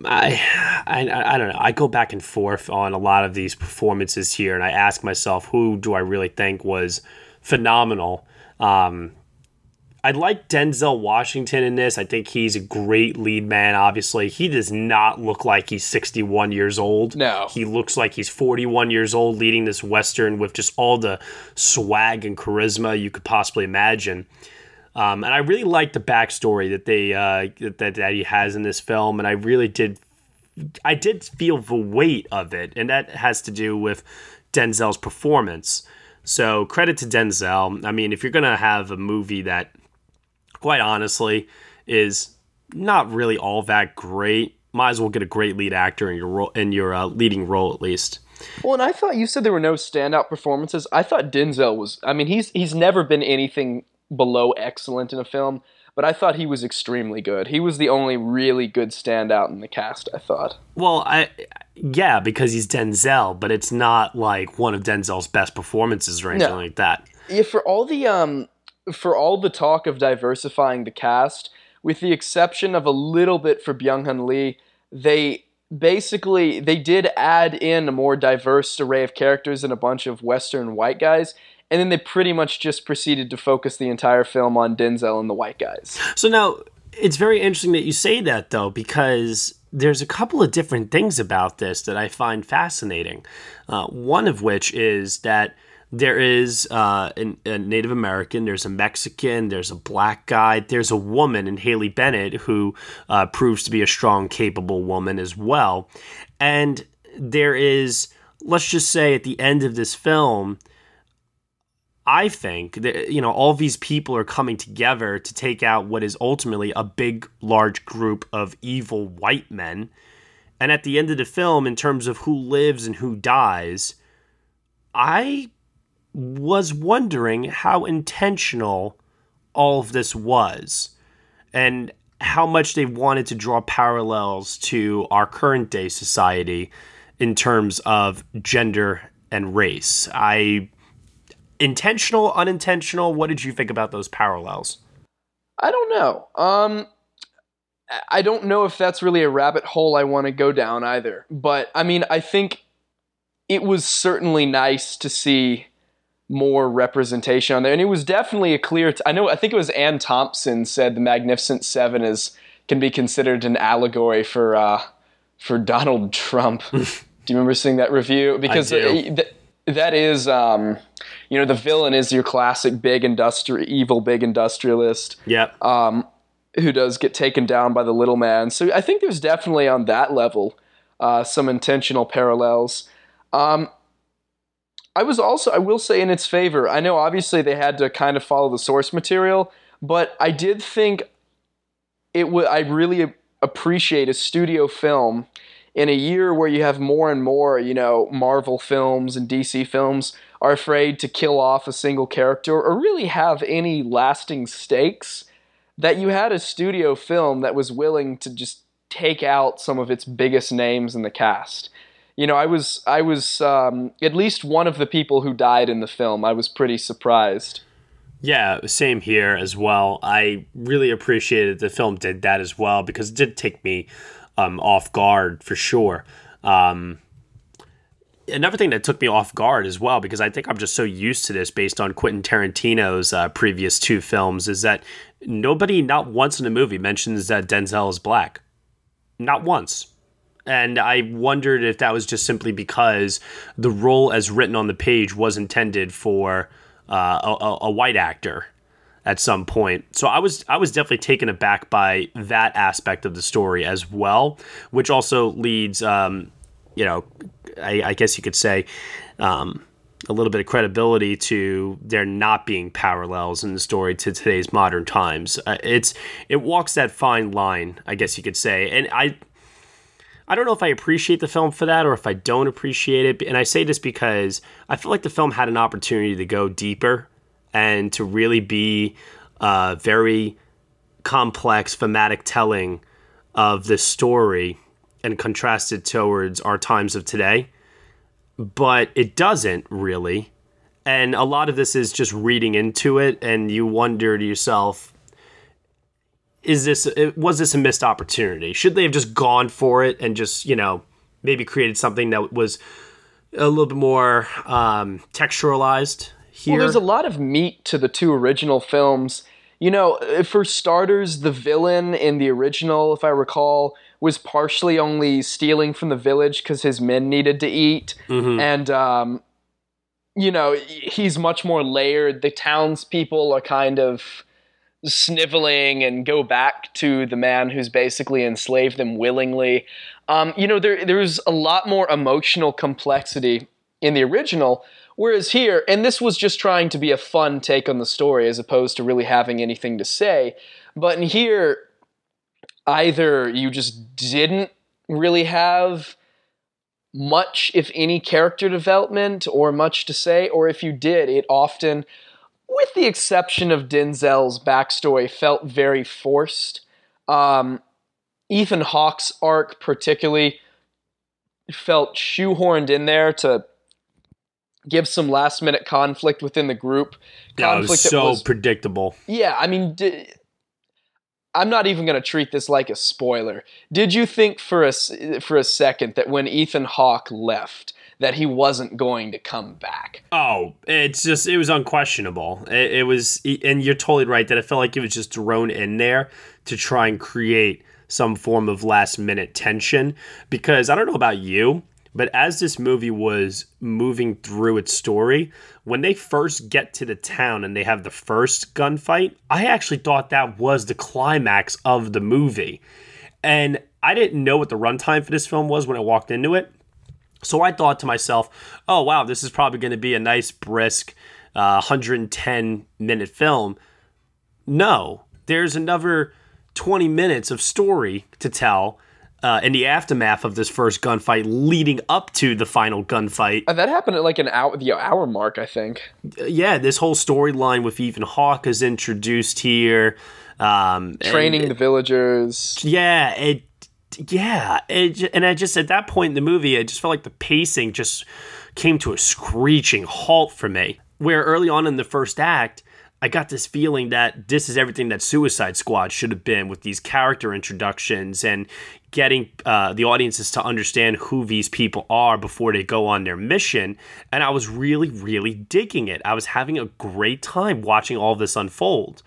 I, I I don't know. I go back and forth on a lot of these performances here, and I ask myself, who do I really think was phenomenal? Um, I like Denzel Washington in this. I think he's a great lead man. Obviously, he does not look like he's 61 years old. No, he looks like he's 41 years old, leading this western with just all the swag and charisma you could possibly imagine. Um, and I really like the backstory that they uh, that that he has in this film, and I really did, I did feel the weight of it, and that has to do with Denzel's performance. So credit to Denzel. I mean, if you're gonna have a movie that, quite honestly, is not really all that great, might as well get a great lead actor in your role, in your uh, leading role at least. Well, and I thought you said there were no standout performances. I thought Denzel was. I mean, he's he's never been anything below excellent in a film, but I thought he was extremely good. He was the only really good standout in the cast, I thought. Well, I yeah, because he's Denzel, but it's not like one of Denzel's best performances or anything no. like that. Yeah, for all the um for all the talk of diversifying the cast, with the exception of a little bit for Byung-hun Lee, they basically they did add in a more diverse array of characters and a bunch of western white guys and then they pretty much just proceeded to focus the entire film on Denzel and the white guys. So now it's very interesting that you say that though, because there's a couple of different things about this that I find fascinating. Uh, one of which is that there is uh, an, a Native American, there's a Mexican, there's a black guy, there's a woman in Haley Bennett who uh, proves to be a strong, capable woman as well. And there is, let's just say, at the end of this film, I think that you know all these people are coming together to take out what is ultimately a big, large group of evil white men. And at the end of the film, in terms of who lives and who dies, I was wondering how intentional all of this was and how much they wanted to draw parallels to our current day society in terms of gender and race. I intentional, unintentional, what did you think about those parallels? I don't know. Um I don't know if that's really a rabbit hole I want to go down either. But I mean, I think it was certainly nice to see more representation on there, and it was definitely a clear. T- I know. I think it was Anne Thompson said the Magnificent Seven is can be considered an allegory for uh, for Donald Trump. do you remember seeing that review? Because th- that is, um, you know, the villain is your classic big industri- evil big industrialist. Yep. Um, who does get taken down by the little man. So I think there's definitely on that level uh, some intentional parallels. Um, I was also, I will say, in its favor. I know obviously they had to kind of follow the source material, but I did think it would. I really appreciate a studio film in a year where you have more and more, you know, Marvel films and DC films are afraid to kill off a single character or really have any lasting stakes. That you had a studio film that was willing to just take out some of its biggest names in the cast you know, I was I was um, at least one of the people who died in the film. I was pretty surprised. Yeah, same here as well. I really appreciated the film did that as well because it did take me um, off guard for sure. Um, another thing that took me off guard as well because I think I'm just so used to this based on Quentin Tarantino's uh, previous two films is that nobody, not once in the movie, mentions that Denzel is black. Not once and I wondered if that was just simply because the role as written on the page was intended for uh, a, a, white actor at some point. So I was I was definitely taken aback by that aspect of the story as well, which also leads, um, you know, I, I, guess you could say. Um, a little bit of credibility to there not being parallels in the story to today's modern times. Uh, it's it walks that fine line, I guess you could say, and I I don't know if I appreciate the film for that or if I don't appreciate it. And I say this because I feel like the film had an opportunity to go deeper and to really be a very complex thematic telling of this story and contrast it towards our times of today. But it doesn't really. And a lot of this is just reading into it, and you wonder to yourself, is this was this a missed opportunity? Should they have just gone for it and just you know maybe created something that was a little bit more um, texturalized here? Well, there's a lot of meat to the two original films. You know, for starters, the villain in the original, if I recall, was partially only stealing from the village because his men needed to eat, mm-hmm. and um, you know he's much more layered. The townspeople are kind of sniveling and go back to the man who's basically enslaved them willingly. Um, you know, there there's a lot more emotional complexity in the original, whereas here, and this was just trying to be a fun take on the story as opposed to really having anything to say. But in here, either you just didn't really have much, if any, character development or much to say, or if you did, it often with the exception of Denzel's backstory, felt very forced. Um, Ethan Hawke's arc, particularly, felt shoehorned in there to give some last minute conflict within the group. Yeah, conflict it was so was, predictable. Yeah, I mean, d- I'm not even going to treat this like a spoiler. Did you think for a for a second that when Ethan Hawke left, that he wasn't going to come back. Oh, it's just it was unquestionable. It, it, was, and you're totally right that it felt like it was just thrown in there to try and create some form of last minute tension. Because I don't know about you, But as this movie was moving through its story, when they first get to the town and they have the first gunfight, I actually thought that was the climax of the movie. And I didn't know what the runtime for this film was when I walked into it. So I thought to myself, oh, wow, this is probably going to be a nice, brisk, uh, 110 minute film. No, there's another 20 minutes of story to tell uh, in the aftermath of this first gunfight leading up to the final gunfight. Uh, that happened at like an hour, the hour mark, I think. Yeah, this whole storyline with Ethan Hawke is introduced here. Um, Training the villagers. Yeah, it. Yeah, it, and I just at that point in the movie, I just felt like the pacing just came to a screeching halt for me. Where early on in the first act, I got this feeling that this is everything that Suicide Squad should have been with these character introductions and getting uh, the audiences to understand who these people are before they go on their mission. And I was really, really digging it. I was having a great time watching all this unfold.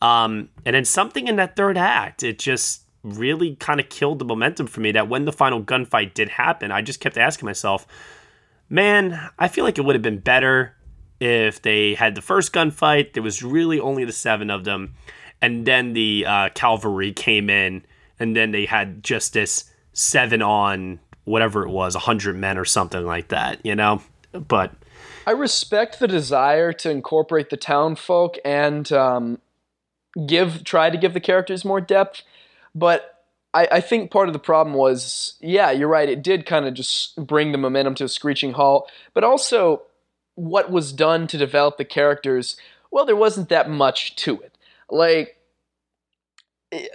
Um, and then something in that third act, it just really kind of killed the momentum for me that when the final gunfight did happen, I just kept asking myself, man, I feel like it would have been better if they had the first gunfight. There was really only the seven of them. And then the uh, cavalry came in, and then they had just this seven on whatever it was, 100 men or something like that, you know? But. I respect the desire to incorporate the town folk and um, give try to give the characters more depth but I, I think part of the problem was, yeah, you're right. It did kind of just bring the momentum to a screeching halt. But also, what was done to develop the characters, well, there wasn't that much to it. Like,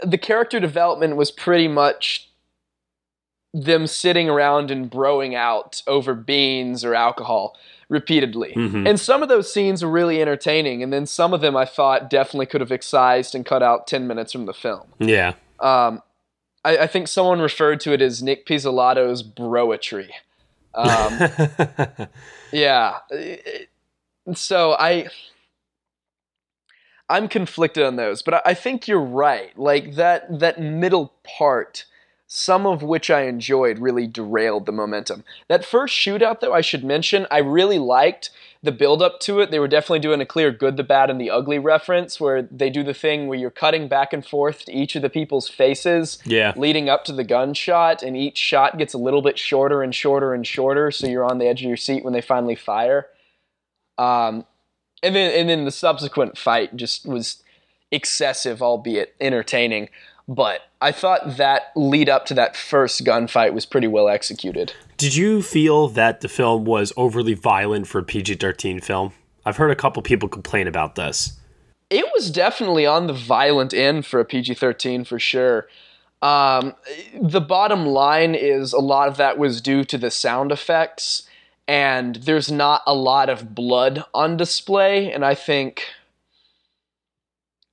the character development was pretty much them sitting around and broing out over beans or alcohol repeatedly. Mm-hmm. And some of those scenes were really entertaining, and then some of them I thought definitely could have excised and cut out 10 minutes from the film. Yeah. Um, I, I, think someone referred to it as Nic Pizzolatto's broetry. Um, yeah. So I. I'm conflicted on those, but I think you're right. Like that that middle part, some of which I enjoyed, really derailed the momentum. That first shootout, though, I should mention, I really liked the build up to it, they were definitely doing a clear good, the bad, and the ugly reference where they do the thing where you're cutting back and forth to each of the people's faces yeah. leading up to the gunshot, and each shot gets a little bit shorter and shorter and shorter, so you're on the edge of your seat when they finally fire. Um, and then and then the subsequent fight just was excessive, albeit entertaining. But I thought that lead up to that first gunfight was pretty well executed. Did you feel that the film was overly violent for a PG 13 film? I've heard a couple people complain about this. It was definitely on the violent end for a PG 13 for sure. Um, the bottom line is a lot of that was due to the sound effects, and there's not a lot of blood on display. And I think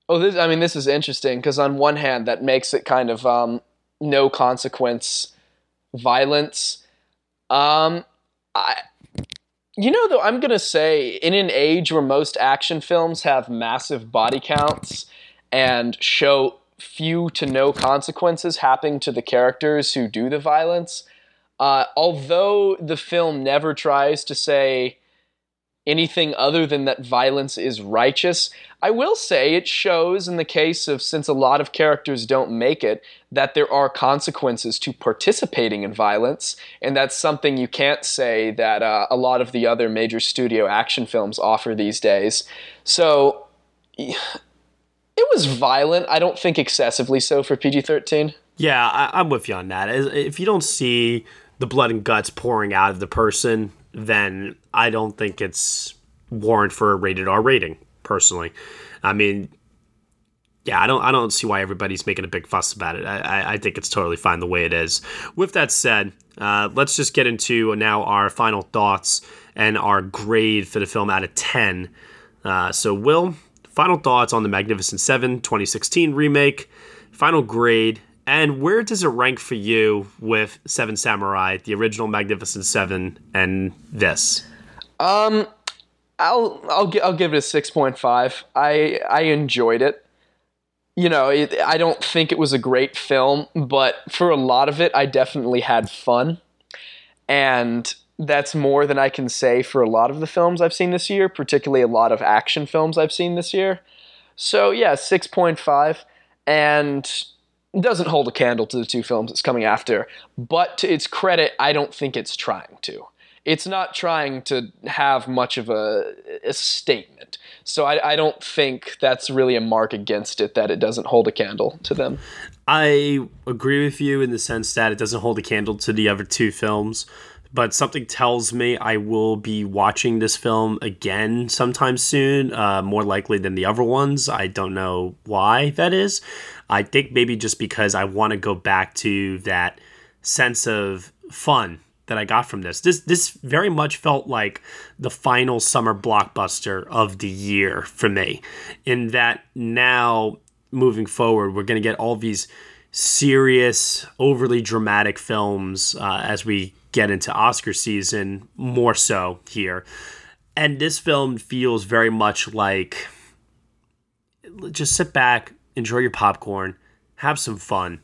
Oh, this, I mean, this is interesting because on one hand, that makes it kind of um, no consequence violence. Um, I, you know, though, I'm gonna say in an age where most action films have massive body counts and show few to no consequences happening to the characters who do the violence, uh, although the film never tries to say anything other than that violence is righteous. I will say it shows in the case of since a lot of characters don't make it, that there are consequences to participating in violence, and that's something you can't say that uh, a lot of the other major studio action films offer these days. So. It was violent. I don't think excessively so for PG 13. Yeah, I, I'm with you on that. If you don't see the blood and guts pouring out of the person, then I don't think it's warrant for a rated R rating. Personally, I mean, yeah, I don't I don't see why everybody's making a big fuss about it. I, I think it's totally fine the way it is. With that said, uh, let's just get into now our final thoughts and our grade for the film out of ten. Uh, so, Will, final thoughts on the Magnificent Seven 2016 remake, final grade, and where does it rank for you with Seven Samurai, the original Magnificent Seven, and this? Um, I'll I'll I'll give it a six point five. I I enjoyed it. You know, it, I don't think it was a great film, but for a lot of it, I definitely had fun. and that's more than I can say for a lot of the films I've seen this year, particularly a lot of action films I've seen this year. So yeah, 6.5 and doesn't hold a candle to the two films it's coming after. But to its credit, I don't think it's trying to. It's not trying to have much of a, a statement. So I, I don't think that's really a mark against it that it doesn't hold a candle to them. I agree with you in the sense that it doesn't hold a candle to the other two films, but something tells me I will be watching this film again sometime soon, uh, more likely than the other ones. I don't know why that is. I think maybe just because I want to go back to that sense of fun that I got from this. This this very much felt like the final summer blockbuster of the year for me. In that now moving forward, we're going to get all these serious, overly dramatic films uh, as we get into Oscar season, more so here. And this film feels very much like just sit back, enjoy your popcorn, have some fun.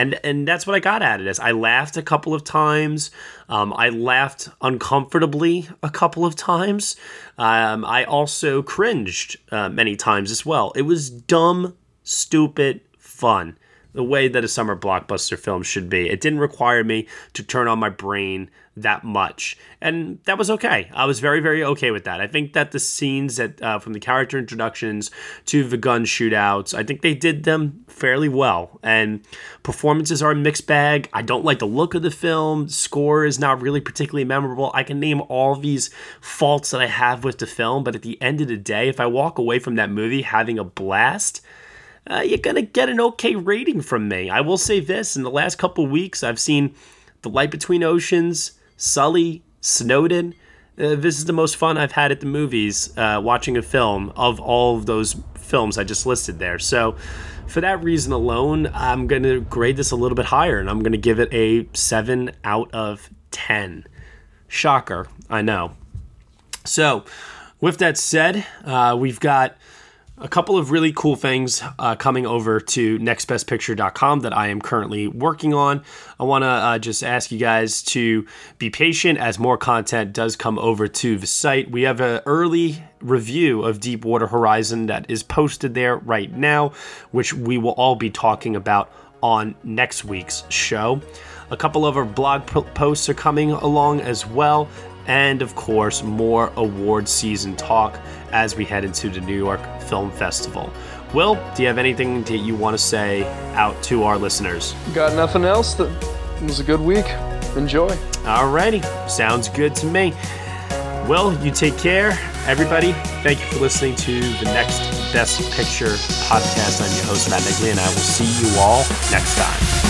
And, and that's what I got out of. I laughed a couple of times. Um, I laughed uncomfortably a couple of times. Um, I also cringed uh, many times as well. It was dumb, stupid, fun the way that a summer blockbuster film should be. It didn't require me to turn on my brain that much, and that was okay. I was very, very okay with that. I think that the scenes that uh, from the character introductions to the gun shootouts, I think they did them fairly well. And performances are a mixed bag. I don't like the look of the film. Score is not really particularly memorable. I can name all these faults that I have with the film, but at the end of the day, if I walk away from that movie having a blast uh, you're to get an okay rating from me. I will say this in the last couple weeks, I've seen The Light Between Oceans, Sully, Snowden. Uh, this is the most fun I've had at the movies uh, watching a film of all of those films I just listed there. So, for that reason alone, I'm going to grade this a little bit higher and I'm going to give it a 7 out of 10. Shocker, I know. So, with that said, uh, we've got a couple of really cool things uh, coming over to nextbestpicture.com that I am currently working on. I want to uh, just ask you guys to be patient as more content does come over to the site. We have an early review of Deepwater Horizon that is posted there right now, which we will all be talking about on next week's show. A couple of our blog posts are coming along as well, and of course, more award season talk as we head into the New York Film Festival. Will, do you have anything that you want to say out to our listeners? Got nothing else. That was a good week. Enjoy. Alrighty, sounds good to me. Will, you take care. Everybody, thank you for listening to the next Best Picture podcast. I'm your host, Matt Neglia, and I will see you all next time.